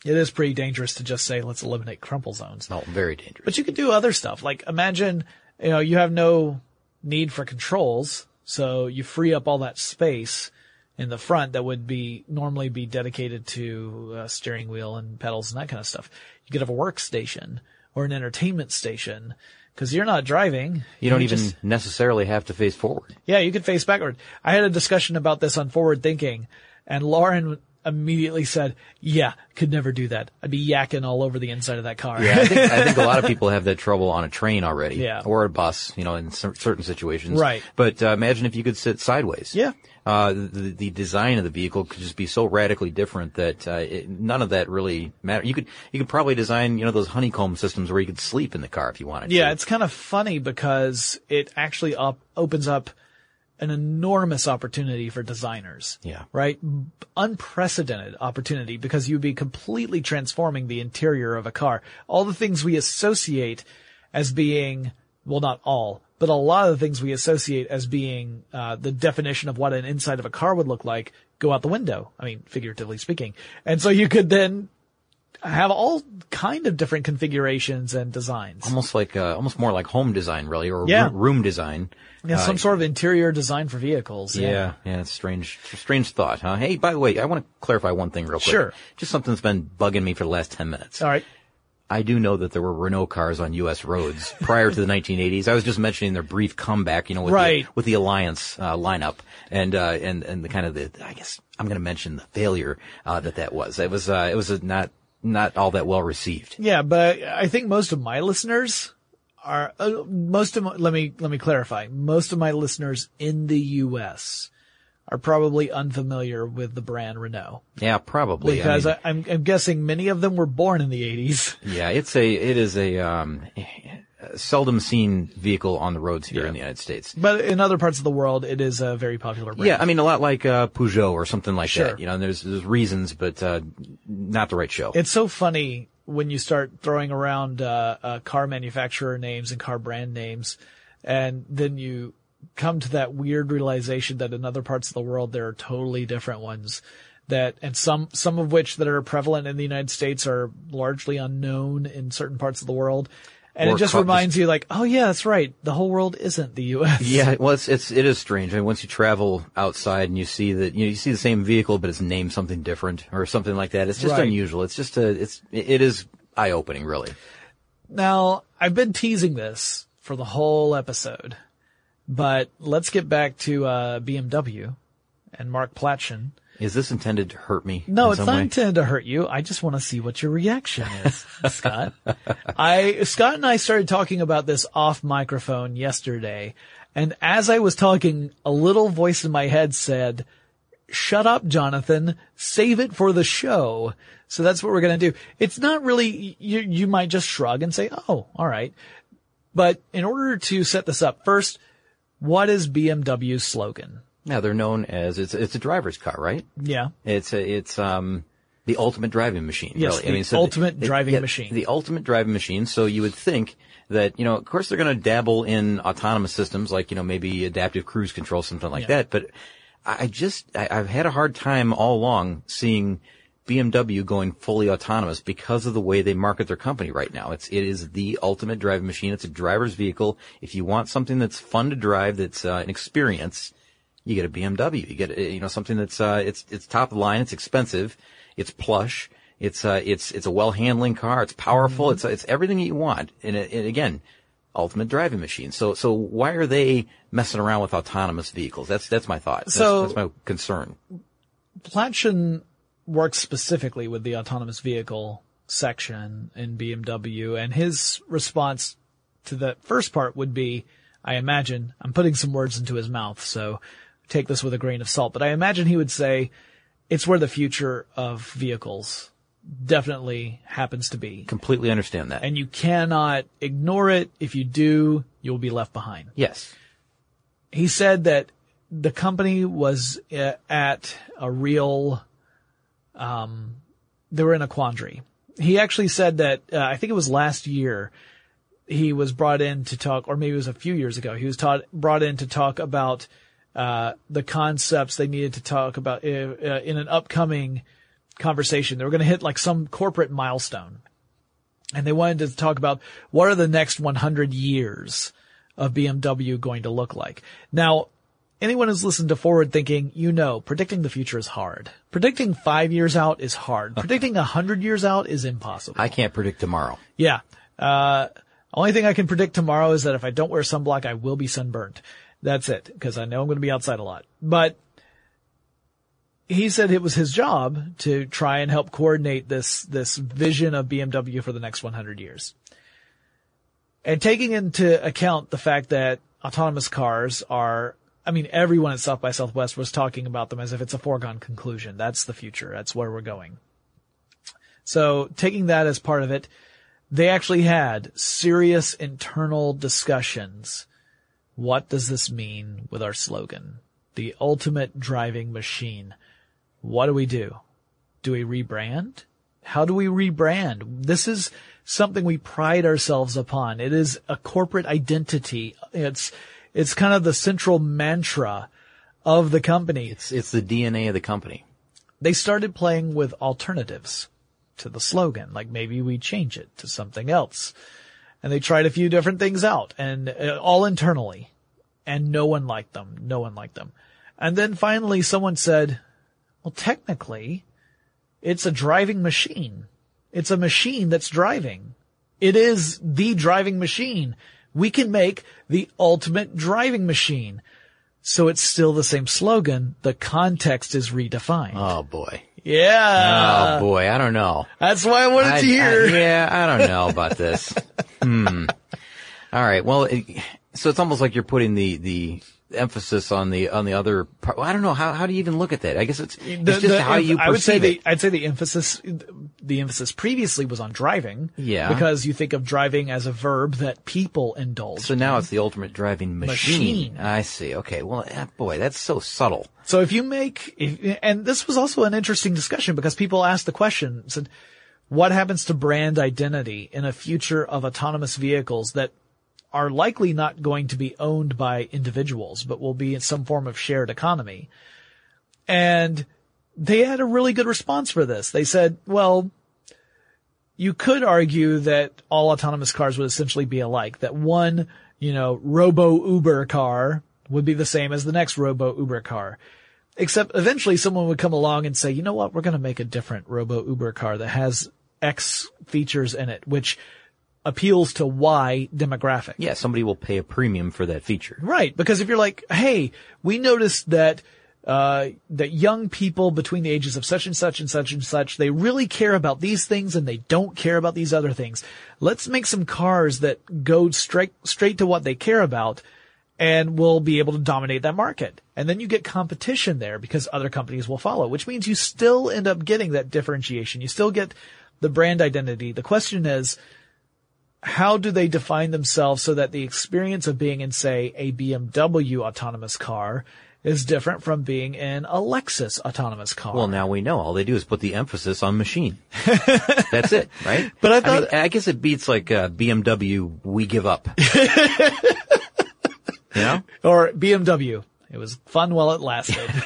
it is pretty dangerous to just say, let's eliminate crumple zones. No, very dangerous. But you could do other stuff. Like imagine, you know, you have no need for controls, so you free up all that space in the front that would be normally be dedicated to uh, steering wheel and pedals and that kind of stuff. You could have a workstation or an entertainment station because you're not driving. you don't even just- necessarily have to face forward. yeah, you could face backward. I had a discussion about this on forward thinking and Lauren immediately said, yeah, could never do that. I'd be yakking all over the inside of that car. Yeah, I think, I think a lot of people have that trouble on a train already. Yeah. Or a bus, you know, in cer- certain situations. Right. But uh, imagine if you could sit sideways. Yeah. Uh, the, the design of the vehicle could just be so radically different that uh, it, none of that really matter. You could you could probably design you know those honeycomb systems where you could sleep in the car if you wanted to. Yeah, to. it's kind of funny because it actually up, opens up an enormous opportunity for designers. Yeah. Right? Unprecedented opportunity because you'd be completely transforming the interior of a car. All the things we associate as being, well, not all, but a lot of the things we associate as being uh, the definition of what an inside of a car would look like go out the window. I mean, figuratively speaking. And so you could then have all kind of different configurations and designs. almost like uh, almost more like home design really or Yeah. roo- room design. Yeah, Uh, some sort of interior design for vehicles. Yeah, yeah, it's strange, strange thought, huh? Hey, by the way, I want to clarify one thing real quick. Sure. Just something that's been bugging me for the last ten minutes. All right. I do know that there were Renault cars on U.S. roads prior to the 1980s. I was just mentioning their brief comeback, you know, with Right. the, with the Alliance uh, lineup, and uh, and and the kind of the I guess I'm going to mention the failure uh, that that was. It was uh, it was not not all that well received. Yeah, but I think most of my listeners are uh, most of my, let me let me clarify. Most of my listeners in the U.S. are probably unfamiliar with the brand Renault Yeah, probably because I mean, I am I'm guessing many of them were born in the 80s. yeah, it's a it is a um, seldom seen vehicle on the roads here in the United States. But in other parts of the world, it is a very popular brand. Yeah, I mean a lot like uh, Peugeot or something like Sure. that. You know, and there's there's reasons, but uh, not the right show. It's so funny when you start throwing around uh, uh, car manufacturer names and car brand names, and then you come to that weird realization that in other parts of the world there are totally different ones. That and some some of which that are prevalent in the United States are largely unknown in certain parts of the world, and it just ca- reminds you like, oh yeah, that's right, the whole world isn't the U.S. Yeah, well, it's, it's it is strange. I mean, once you travel outside and you see that you know you see the same vehicle, but it's named something different or something like that. It's just Right. unusual. It's just a it's it is eye opening, really. Now, I've been teasing this for the whole episode, but let's get back to uh, BMW and Mark Platshon. Is this intended to hurt me? No, it's not way? intended to hurt you. I just want to see what your reaction is, Scott. I Scott and I started talking about this off microphone yesterday, and as I was talking, a little voice in my head said, "Shut up, Jonathan. Save it for the show." So that's what we're going to do. It's not really you you might just shrug and say, "Oh, all right." But in order to set this up, first, what is BMW's slogan? Yeah, they're known as it's it's a driver's car, right? Yeah. It's a, it's um the ultimate driving machine. Yes, really. the ultimate driving yeah, machine. The ultimate driving machine. So you would think that you know, of course, they're going to dabble in autonomous systems like you know maybe adaptive cruise control, something like Yeah. that. But I I just I, I've had a hard time all along seeing BMW going fully autonomous because of the way they market their company right now. It's it is the ultimate driving machine. It's a driver's vehicle. If you want something that's fun to drive, that's uh, an experience, you get a BMW. You get you know something that's uh, it's it's top of the line. It's expensive. It's plush. It's uh, it's it's a well handling car. It's powerful. It's it's everything that you want. And, it, and again, ultimate driving machine. So so why are they messing around with autonomous vehicles? That's that's my thought. That's, So- that's my concern. Platshon works specifically with the autonomous vehicle section in BMW, and his response to the first part would be, I imagine, I'm putting some words into his mouth, so take this with a grain of salt, but I imagine he would say, it's where the future of vehicles definitely happens to be. Completely understand that. And you cannot ignore it. If you do, you'll be left behind yes. he said that the company was uh, at a real, um, they were in a quandary. He actually said that, uh, I think it was last year, he was brought in to talk, or maybe it was a few years ago, he was taught, brought in to talk about, uh, the concepts they needed to talk about uh, uh, in an upcoming conversation. They were going to hit like some corporate milestone. And they wanted to talk about what are the next 100 years of BMW going to look like. Now, anyone who's listened to Forward Thinking, you know, predicting the future is hard. Predicting five years out is hard. Predicting a hundred years out is impossible. I can't predict tomorrow. yeah. Uh, only thing I can predict tomorrow is that if I don't wear sunblock, I will be sunburned. That's it, because I know I'm going to be outside a lot. But he said it was his job to try and help coordinate this, this vision of BMW for the next 100 years. And taking into account the fact that autonomous cars are, I mean, everyone at South by Southwest was talking about them as if it's a foregone conclusion. That's the future. That's where we're going. So taking that as part of it, they actually had serious internal discussions. What does this mean with our slogan? The ultimate driving machine. What do we do? Do we rebrand? How do we rebrand? This is something we pride ourselves upon. It is a corporate identity. It's, it's kind of the central mantra of the company. It's it's the DNA of the company. They started playing with alternatives to the slogan, like maybe we change it to something else. And they tried a few different things out and uh, all internally and no one liked them. No one liked them. And then finally someone said, well, technically it's a driving machine. It's a machine that's driving. It is the driving machine. We can make the ultimate driving machine. So it's still the same slogan. The context is redefined. Oh boy. yeah. oh boy. I don't know. That's why I wanted I- to hear. I- yeah, I don't know about this. hmm. All right. Well, it, so it's almost like you're putting the the emphasis on the on the other part. Well, I don't know how how do you even look at that? I guess it's The- it's just the- how you I would say perceive the. I'd say the emphasis the emphasis previously was on driving. Yeah. Because you think of driving as a verb that people indulge. So now it's the ultimate driving machine. Machine. I see. Okay. Well, eh, boy, that's so subtle. So if you make, if, and this was also an interesting discussion because people asked the question, said, what happens to brand identity in a future of autonomous vehicles that are likely not going to be owned by individuals, but will be in some form of shared economy? And they had a really good response for this. They said, well, you could argue that all autonomous cars would essentially be alike, that one, you know, robo Uber car would be the same as the next robo Uber car. Except eventually someone would come along and say, you know what, we're going to make a different robo Uber car that has X features in it, which appeals to Y demographic. Yeah, somebody will pay a premium for that feature. Right. Because if you're like, hey, we noticed that, uh, that young people between the ages of such and such and such and such, they really care about these things and they don't care about these other things. Let's make some cars that go straight, straight to what they care about and we'll be able to dominate that market. And then you get competition there because other companies will follow, which means you still end up getting that differentiation. You still get the brand identity. The question is, how do they define themselves so that the experience of being in, say, a BMW autonomous car is different from being in a Lexus autonomous car? Well, now we know. All they do is put the emphasis on machine. That's it, right? But I I, mean, thought- I guess it beats like uh, BMW. We give up. you know? or BMW. It was fun while it lasted.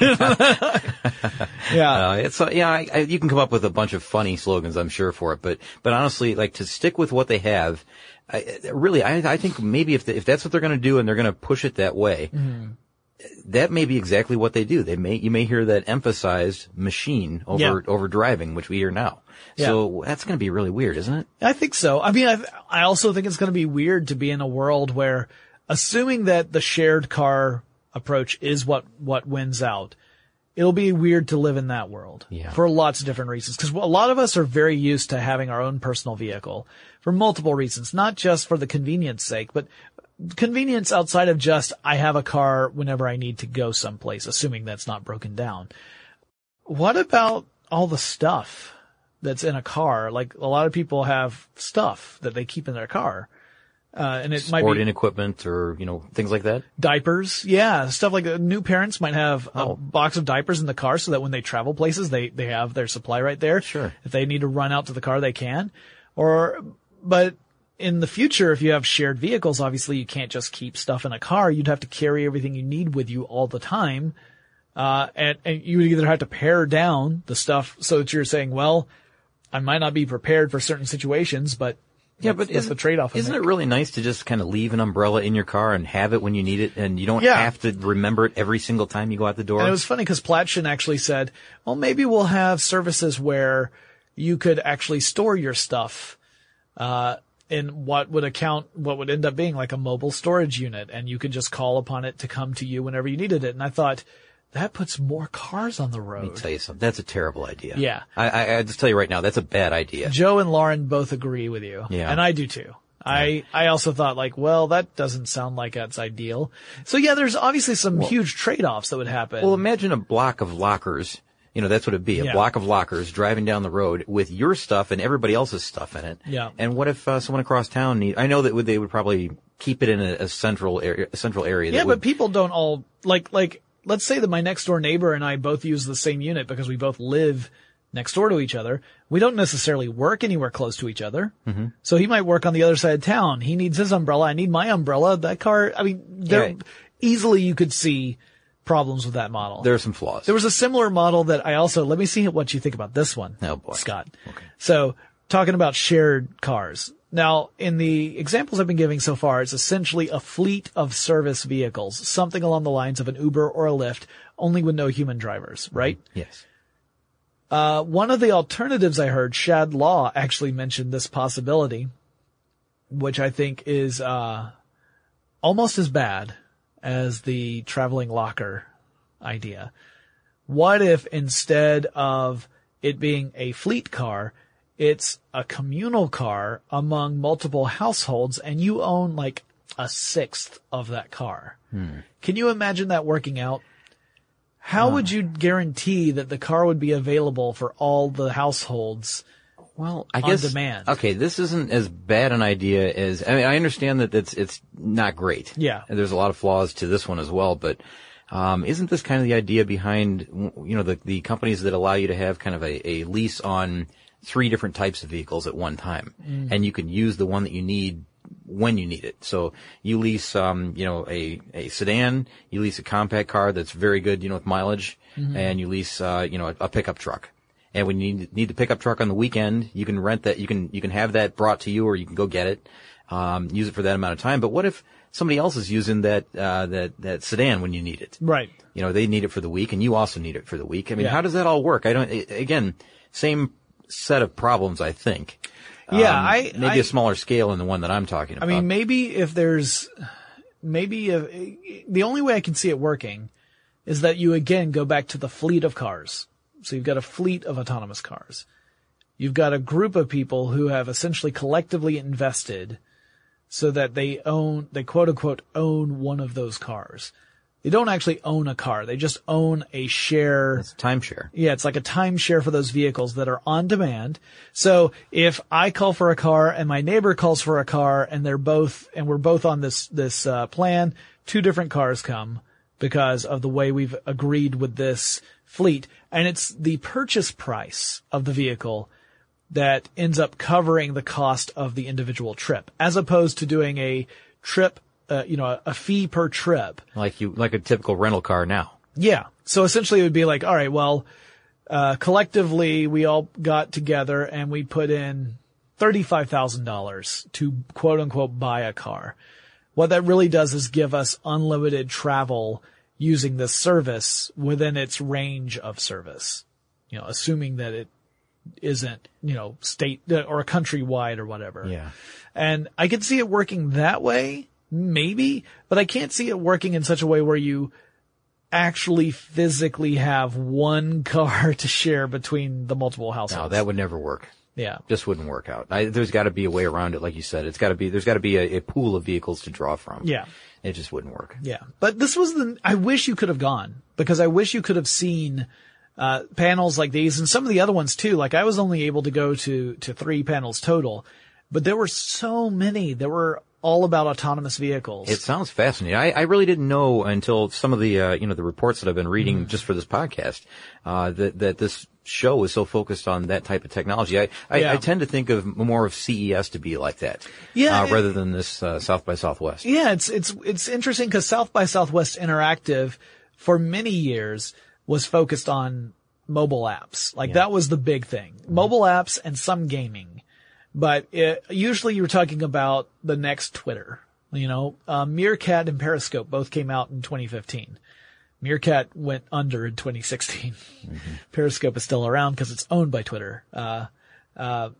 yeah. Uh, it's uh, yeah, I, I, you can come up with a bunch of funny slogans, I'm sure for it, but but honestly, like to stick with what they have, I, really, I I think maybe if the, if that's what they're going to do and they're going to push it that way, Mm-hmm. that may be exactly what they do. They may you may hear that emphasized machine over Yeah. over driving, which we hear now. Yeah. So that's going to be really weird, isn't it? I think so. I mean, I, I also think it's going to be weird to be in a world where, assuming that the shared car approach is what, what wins out, it'll be weird to live in that world. Yeah. For lots of different reasons. Cause a lot of us are very used to having our own personal vehicle for multiple reasons, not just for the convenience sake, but convenience outside of just, I have a car whenever I need to go someplace, assuming that's not broken down. What about all the stuff that's in a car? Like a lot of people have stuff that they keep in their car. Uh, and it might be Sporting equipment or you know things like that. diapers. Yeah. Stuff like that. New parents might have a Oh. box of diapers in the car so that when they travel places, they, they have their supply right there. Sure. If they need to run out to the car, they can. Or, but in the future, if you have shared vehicles, obviously you can't just keep stuff in a car. You'd have to carry everything you need with you all the time. Uh, and, and you would either have to pare down the stuff so that you're saying, well, I might not be prepared for certain situations, but Yeah, that's- but that's isn't, the trade-off. Isn't it really nice to just kind of leave an umbrella in your car and have it when you need it, and you don't Yeah. have to remember it every single time you go out the door? And it was funny because Platshon actually said, well, maybe we'll have services where you could actually store your stuff, uh, in what would account, what would end up being like a mobile storage unit and you could just call upon it to come to you whenever you needed it. And I thought that puts more cars on the road. Let me tell you something. That's a terrible idea. Yeah. I, I, I just tell you right now, that's a bad idea. Joe and Lauren both agree with you. Yeah. And I do too. I, I also thought like, well, that doesn't sound like that's ideal. So yeah, there's obviously some huge trade-offs that would happen. Well, imagine a block of lockers. You know, that's what it'd be. A Yeah. block of lockers driving down the road with your stuff and everybody else's stuff in it. Yeah. And what if uh, someone across town need, I know that would, they would probably keep it in a, a central area, a central area. Yeah, but would, people don't all like like let's say that my next door neighbor and I both use the same unit because we both live next door to each other. We don't necessarily work anywhere close to each other. Mm-hmm. So he might work on the other side of town. He needs his umbrella. I need my umbrella. That car, I mean, there Right. easily you could see problems with that model. there are some flaws. There was a similar model that I also, let me see what you think about this one. Oh, boy. Scott. So talking about shared cars. Now, in the examples I've been giving so far, it's essentially a fleet of service vehicles, something along the lines of an Uber or a Lyft, only with no human drivers, right? yes. Uh, one of the alternatives I heard, Shad Law actually mentioned this possibility. which I think is uh, almost as bad as the traveling locker idea. What if instead of it being a fleet car, it's a communal car among multiple households and you own like a sixth of that car? Can you imagine that working out? How would you guarantee that the car would be available for all the households? Well, I on guess demand. Okay, this isn't as bad an idea as I mean. I understand that it's it's not great. Yeah. and there's a lot of flaws to this one as well. But um, isn't this kind of the idea behind you know the the companies that allow you to have kind of a, a lease on three different types of vehicles at one time, Mm. and you can use the one that you need when you need it. So you lease, um, you know, a, a sedan, you lease a compact car that's very good, you know, with mileage, Mm-hmm. and you lease, uh, you know, a, a pickup truck. And when you need, need the pickup truck on the weekend, you can rent that, you can, you can have that brought to you or you can go get it, um, use it for that amount of time. But what if somebody else is using that, uh, that, that sedan when you need it? Right. You know, they need it for the week and you also need it for the week. I mean, Yeah. how does that all work? I don't, again, same set of problems, I think. Yeah, Um, I maybe I- a smaller scale than the one that I'm talking about. I mean, maybe if there's, maybe if, the only way I can see it working is that you again go back to the fleet of cars. So you've got a fleet of autonomous cars. You've got a group of people who have essentially collectively invested so that they own, they quote unquote own one of those cars. They don't actually own a car. They just own a share. It's timeshare. Yeah, it's like a timeshare for those vehicles that are on demand. So if I call for a car and my neighbor calls for a car and they're both, and we're both on this, this, uh, plan, two different cars come because of the way we've agreed with this fleet. And it's the purchase price of the vehicle that ends up covering the cost of the individual trip as opposed to doing a trip, uh, you know, a, a fee per trip. Like you, like a typical rental car now. Yeah. So essentially it would be like, all right, well, uh, collectively we all got together and we put in $35,000 to quote unquote buy a car. What that really does is give us unlimited travel using this service within its range of service. You know, assuming that it isn't, you know, state uh, or countrywide or whatever. Yeah. And I could see it working that way, maybe, but I can't see it working in such a way where you actually physically have one car to share between the multiple households. No, that would never work. yeah. Just wouldn't work out. I, there's got to be a way around it, like you said. It's got to be. There's got to be a, a pool of vehicles to draw from. Yeah. It just wouldn't work. Yeah. But this was the, I wish you could have gone because I wish you could have seen, uh, panels like these and some of the other ones too. Like I was only able to go to, to three panels total, but there were so many There were all about autonomous vehicles. It sounds fascinating. I, I really didn't know until some of the uh, you know the reports that I've been reading Mm-hmm. just for this podcast uh, that that this show is so focused on that type of technology. I, I, Yeah. I tend to think of more of CES to be like that, Yeah, uh, it- rather than this uh, South by Southwest. Yeah, it's it's it's interesting because South by Southwest Interactive for many years was focused on mobile apps. Like that was the big thing. Mobile apps and some gaming. But it, usually you're talking about the next Twitter. You know, uh, Meerkat and Periscope both came out in 2015. Meerkat went under in 2016. Periscope is still around because it's owned by Twitter. Uh, uh,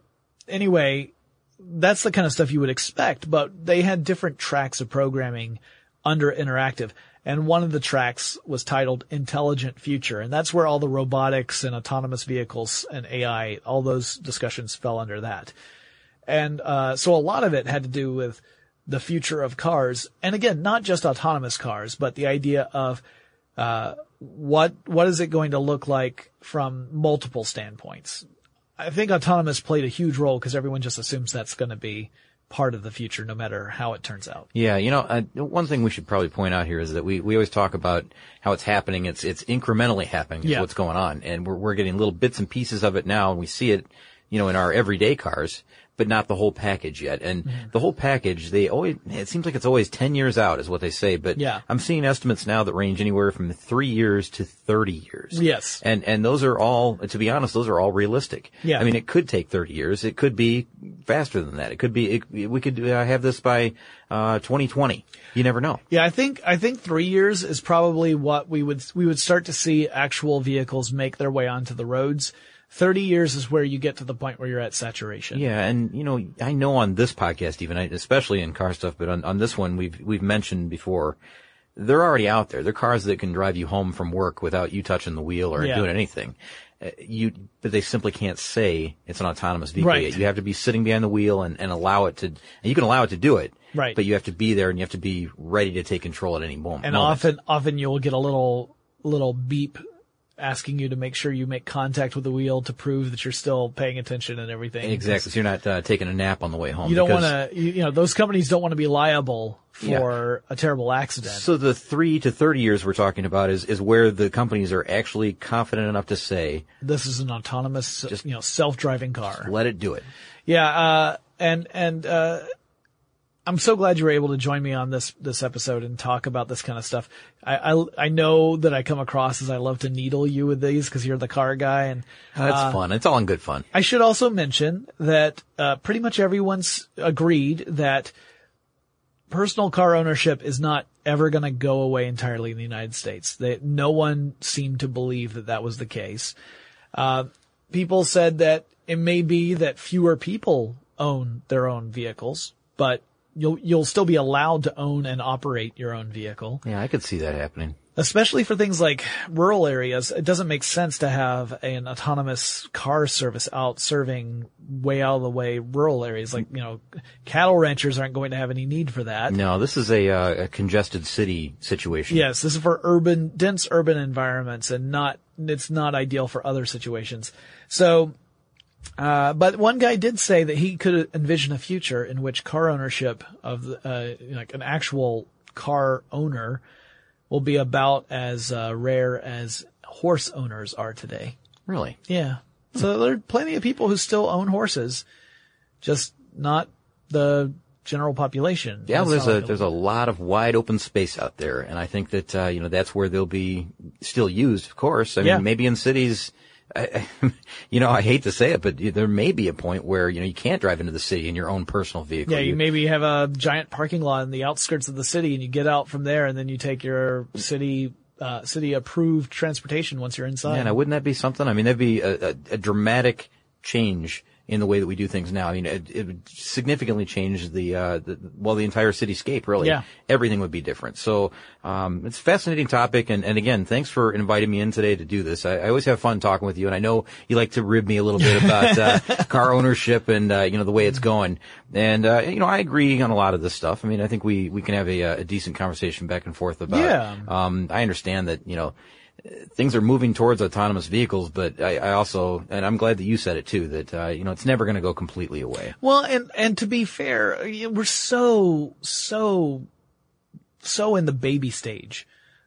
anyway, that's the kind of stuff you would expect, but they had different tracks of programming under interactive. And one of the tracks was titled Intelligent Future. And that's where all the robotics and autonomous vehicles and AI, all those discussions fell under that. And, uh, so a lot of it had to do with the future of cars. And again, not just autonomous cars, but the idea of, uh, what, what is it going to look like from multiple standpoints? I think autonomous played a huge role because everyone just assumes that's going to be part of the future, no matter how it turns out. Yeah, you know, uh, one thing we should probably point out here is that we, we always talk about how it's happening. It's it's incrementally happening. Yeah. what's going on, and we're we're getting little bits and pieces of it now, and we see it, you know, in our everyday cars, but not the whole package yet. And Mm-hmm. the whole package, they always it seems like it's always ten years out, is what they say. But Yeah. I'm seeing estimates now that range anywhere from three years to thirty years. Yes. and and those are all, to be honest, those are all realistic. Yeah. I mean, it could take 30 years. It could be faster than that. It could be, it, we could uh, have this by, uh, 2020. You never know. Yeah, I think I think three years is probably what we would we would start to see actual vehicles make their way onto the roads. 30 years is where you get to the point where you're at saturation. Yeah, and you know, I know on this podcast, even especially in car stuff, but on, on this one, we've we've mentioned before, they're already out there. They're cars that can drive you home from work without you touching the wheel or Yeah. doing anything. Uh, You, but they simply can't say it's an autonomous vehicle. Right. yet. You have to be sitting behind the wheel and, and allow it to. And you can allow it to do it, Right. But you have to be there and you have to be ready to take control at any moment. And moment. often, often you'll get a little, little beep asking you to make sure you make contact with the wheel to prove that you're still paying attention and everything. exactly. So you're not uh, taking a nap on the way home. You don't want to, you, know, those companies don't want to be liable for a terrible accident. So the three to thirty years we're talking about is is where the companies are actually confident enough to say, this is an autonomous, you know, self-driving car. "Let it do it." Yeah, uh, and and uh, I'm so glad you were able to join me on this this episode and talk about this kind of stuff. I I, I know that I come across as I love to needle you with these because you're the car guy, and That's fun. It's all in good fun. I should also mention that uh, pretty much everyone's agreed that personal car ownership is not ever going to go away entirely in the United States. That no one seemed to believe that that was the case. Uh, people said that it may be that fewer people own their own vehicles, but you'll you'll still be allowed to own and operate your own vehicle Yeah, I could see that happening. especially for things like rural areas, it doesn't make sense to have an autonomous car service out serving way out of the way rural areas. Like, you know, cattle ranchers aren't going to have any need for that. No, this is a, uh, a congested city situation. Yes, this is for urban, dense urban environments and not, it's not ideal for other situations. So, uh, but one guy did say that he could envision a future in which car ownership of, the, uh, like an actual car owner will be about as uh, rare as horse owners are today. Really? Yeah. So there are plenty of people who still own horses, just not the general population. Yeah, That's there's a there's a lot of wide open space out there, and I think that uh, you know that's where they'll be still used. Of course, I Yeah. mean maybe in cities. I, you know, I hate to say it, but there may be a point where you know you can't drive into the city in your own personal vehicle. Yeah, you maybe have a giant parking lot in the outskirts of the city, and you get out from there, and then you take your city uh, city approved transportation once you're inside. Yeah, now wouldn't that be something? I mean, that'd be a, a, a dramatic change in the way that we do things now. I mean, it, it would significantly change the, uh, the, well, the entire cityscape, really. Yeah. Everything would be different. So, um, it's a fascinating topic. And, and again, thanks for inviting me in today to do this. I, I always have fun talking with you. And I know you like to rib me a little bit about, uh, car ownership and, uh, you know, the way it's going. And, uh, you know, I agree on a lot of this stuff. I mean, I think we, we can have a, uh, a decent conversation back and forth about, Yeah. um, I understand that, you know, things are moving towards autonomous vehicles, but I, I also, and I'm glad that you said it too, that, uh, you know, it's never going to go completely away. Well, and and to be fair, we're so so so in the baby stage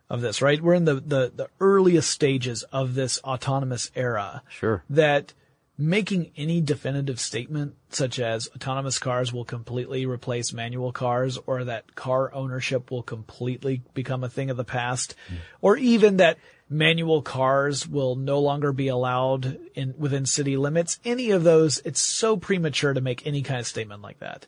of this, right? We're in the the, the earliest stages of this autonomous era. Sure. That making any definitive statement such as autonomous cars will completely replace manual cars or that car ownership will completely become a thing of the past or even that manual cars will no longer be allowed in within city limits any of those it's so premature to make any kind of statement like that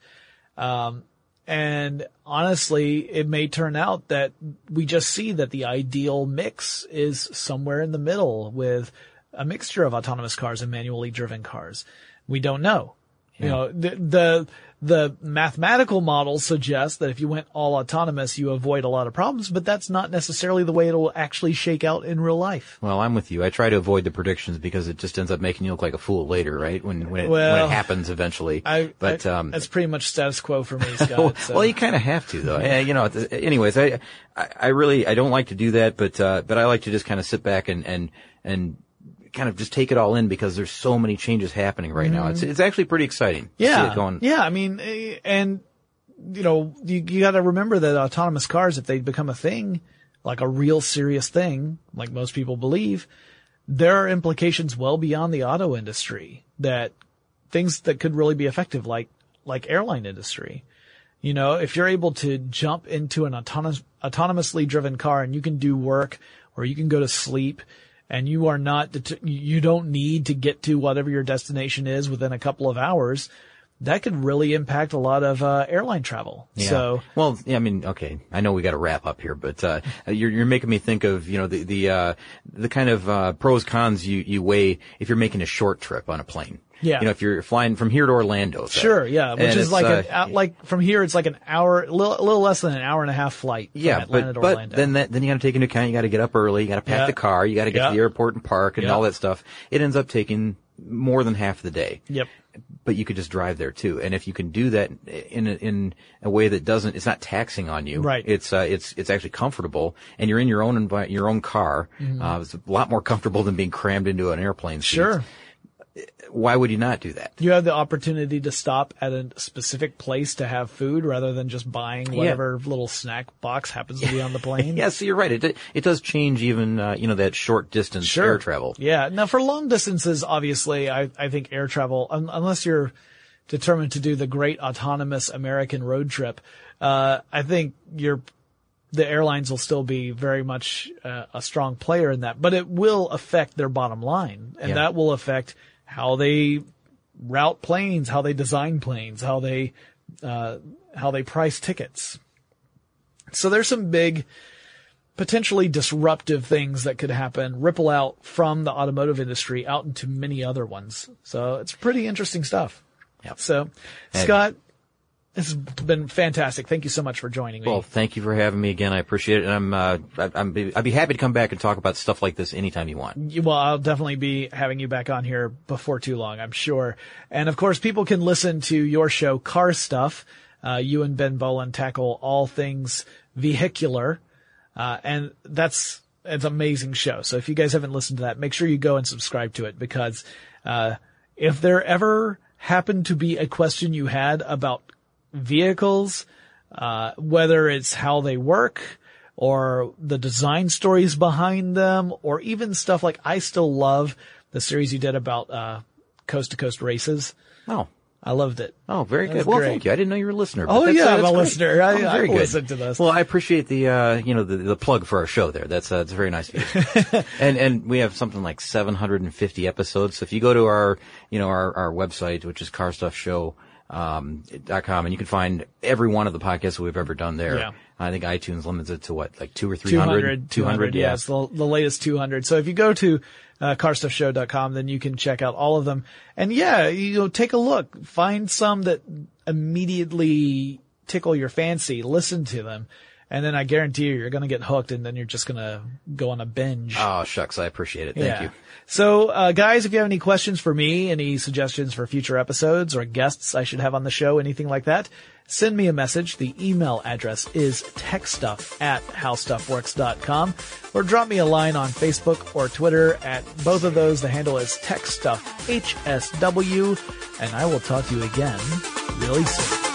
um, and honestly, it may turn out that we just see that the ideal mix is somewhere in the middle with a mixture of autonomous cars and manually driven cars. We don't know. You know, the, the, the mathematical models suggest that if you went all autonomous, you avoid a lot of problems, but that's not necessarily the way it'll actually shake out in real life. Well, I'm with you. I try to avoid the predictions because it just ends up making you look like a fool later, right? When, when it, when it happens eventually. I, but, I- um, that's pretty much status quo for me, Scott. so. well, you kind of have to though. Yeah, you know, anyways, I, I, I really, I don't like to do that, but, uh, but I like to just kind of sit back and, and, and kind of just take it all in because there's so many changes happening right now. It's, it's actually pretty exciting. to see Yeah. it going. Yeah. I mean, eh, and you know, you, you got to remember that autonomous cars, if they become a thing, like a real serious thing, like most people believe, there are implications well beyond the auto industry that things that could really be effective, like, like airline industry. You know, if you're able to jump into an autonomous, autonomously driven car and you can do work or you can go to sleep and you are not, you don't need to get to whatever your destination is within a couple of hours, that could really impact a lot of uh, airline travel. Yeah. So well, yeah, I mean, okay, I know we got to wrap up here, but uh, you're you're making me think of you know the the uh, the kind of uh, pros cons you you weigh if you're making a short trip on a plane. Yeah. You know, if you're flying from here to Orlando. say. Sure, yeah, which And is like uh, an like from here, it's like an hour, a little, little less than an hour and a half flight. From Yeah, but to but Orlando. then that then you got to take into account you got to get up early, you got to pack Yeah. the car, you got to get Yeah. to the airport and park and Yeah. all that stuff. It ends up taking more than half the day. Yep. But you could just drive there too, and if you can do that in a, in a way that doesn't, it's not taxing on you. Right. It's uh, it's it's actually comfortable, and you're in your own envi- your own car. Uh, it's a lot more comfortable than being crammed into an airplane. seat. Mm-hmm. Sure. Why would you not do that? You have the opportunity to stop at a specific place to have food rather than just buying whatever little snack box happens to be on the plane. Yeah, so you're right. It it does change even uh, you know that short distance air travel. Yeah. Now for long distances, obviously, I, I think air travel, un- unless you're determined to do the great autonomous American road trip, uh, I think you're, the airlines will still be very much uh, a strong player in that, but it will affect their bottom line and Yeah. that will affect how they route planes, how they design planes, how they, uh, how they price tickets. So there's some big, potentially disruptive things that could happen, ripple out from the automotive industry out into many other ones. So it's pretty interesting stuff. Yep. So, And- Scott, it's been fantastic. Thank you so much for joining me. Well, thank you for having me again. I appreciate it. And I'm, uh, I- I'm, be, I'd be happy to come back and talk about stuff like this anytime you want. Well, I'll definitely be having you back on here before too long, I'm sure. And of course, people can listen to your show, Car Stuff. Uh, you and Ben Bowlin tackle all things vehicular. Uh, and that's, it's an amazing show. So if you guys haven't listened to that, make sure you go and subscribe to it because, uh, if there ever happened to be a question you had about vehicles, uh, whether it's how they work or the design stories behind them or even stuff like I still love the series you did about, uh, coast to coast races. Oh. I loved it. Oh, very good. Well, great. thank you. I didn't know you were a listener. Oh, that's, yeah, uh, I'm a great. listener. I- Oh, I listen to this. Well, I appreciate the, uh, you know, the, the plug for our show there. That's, uh, it's very nice of you. and, and we have something like 750 episodes. So if you go to our, you know, our, our website, which is carstuffshow, um, dot com, and you can find every one of the podcasts we've ever done there. Yeah. I think iTunes limits it to what, like two or three hundred? 200, 200, yeah. yes, the, the latest 200. So if you go to uh, carstuffshow.com, then you can check out all of them. And yeah, you know, take a look, find some that immediately tickle your fancy, listen to them. And then I guarantee you, you're going to get hooked and then you're just going to go on a binge. Oh, shucks. I appreciate it. Thank yeah. you. So, uh, guys, if you have any questions for me, any suggestions for future episodes or guests I should have on the show, anything like that, send me a message. The email address is techstuff at howstuffworks.com or drop me a line on Facebook or Twitter at both of those. The handle is techstuffhsw and I will talk to you again really soon.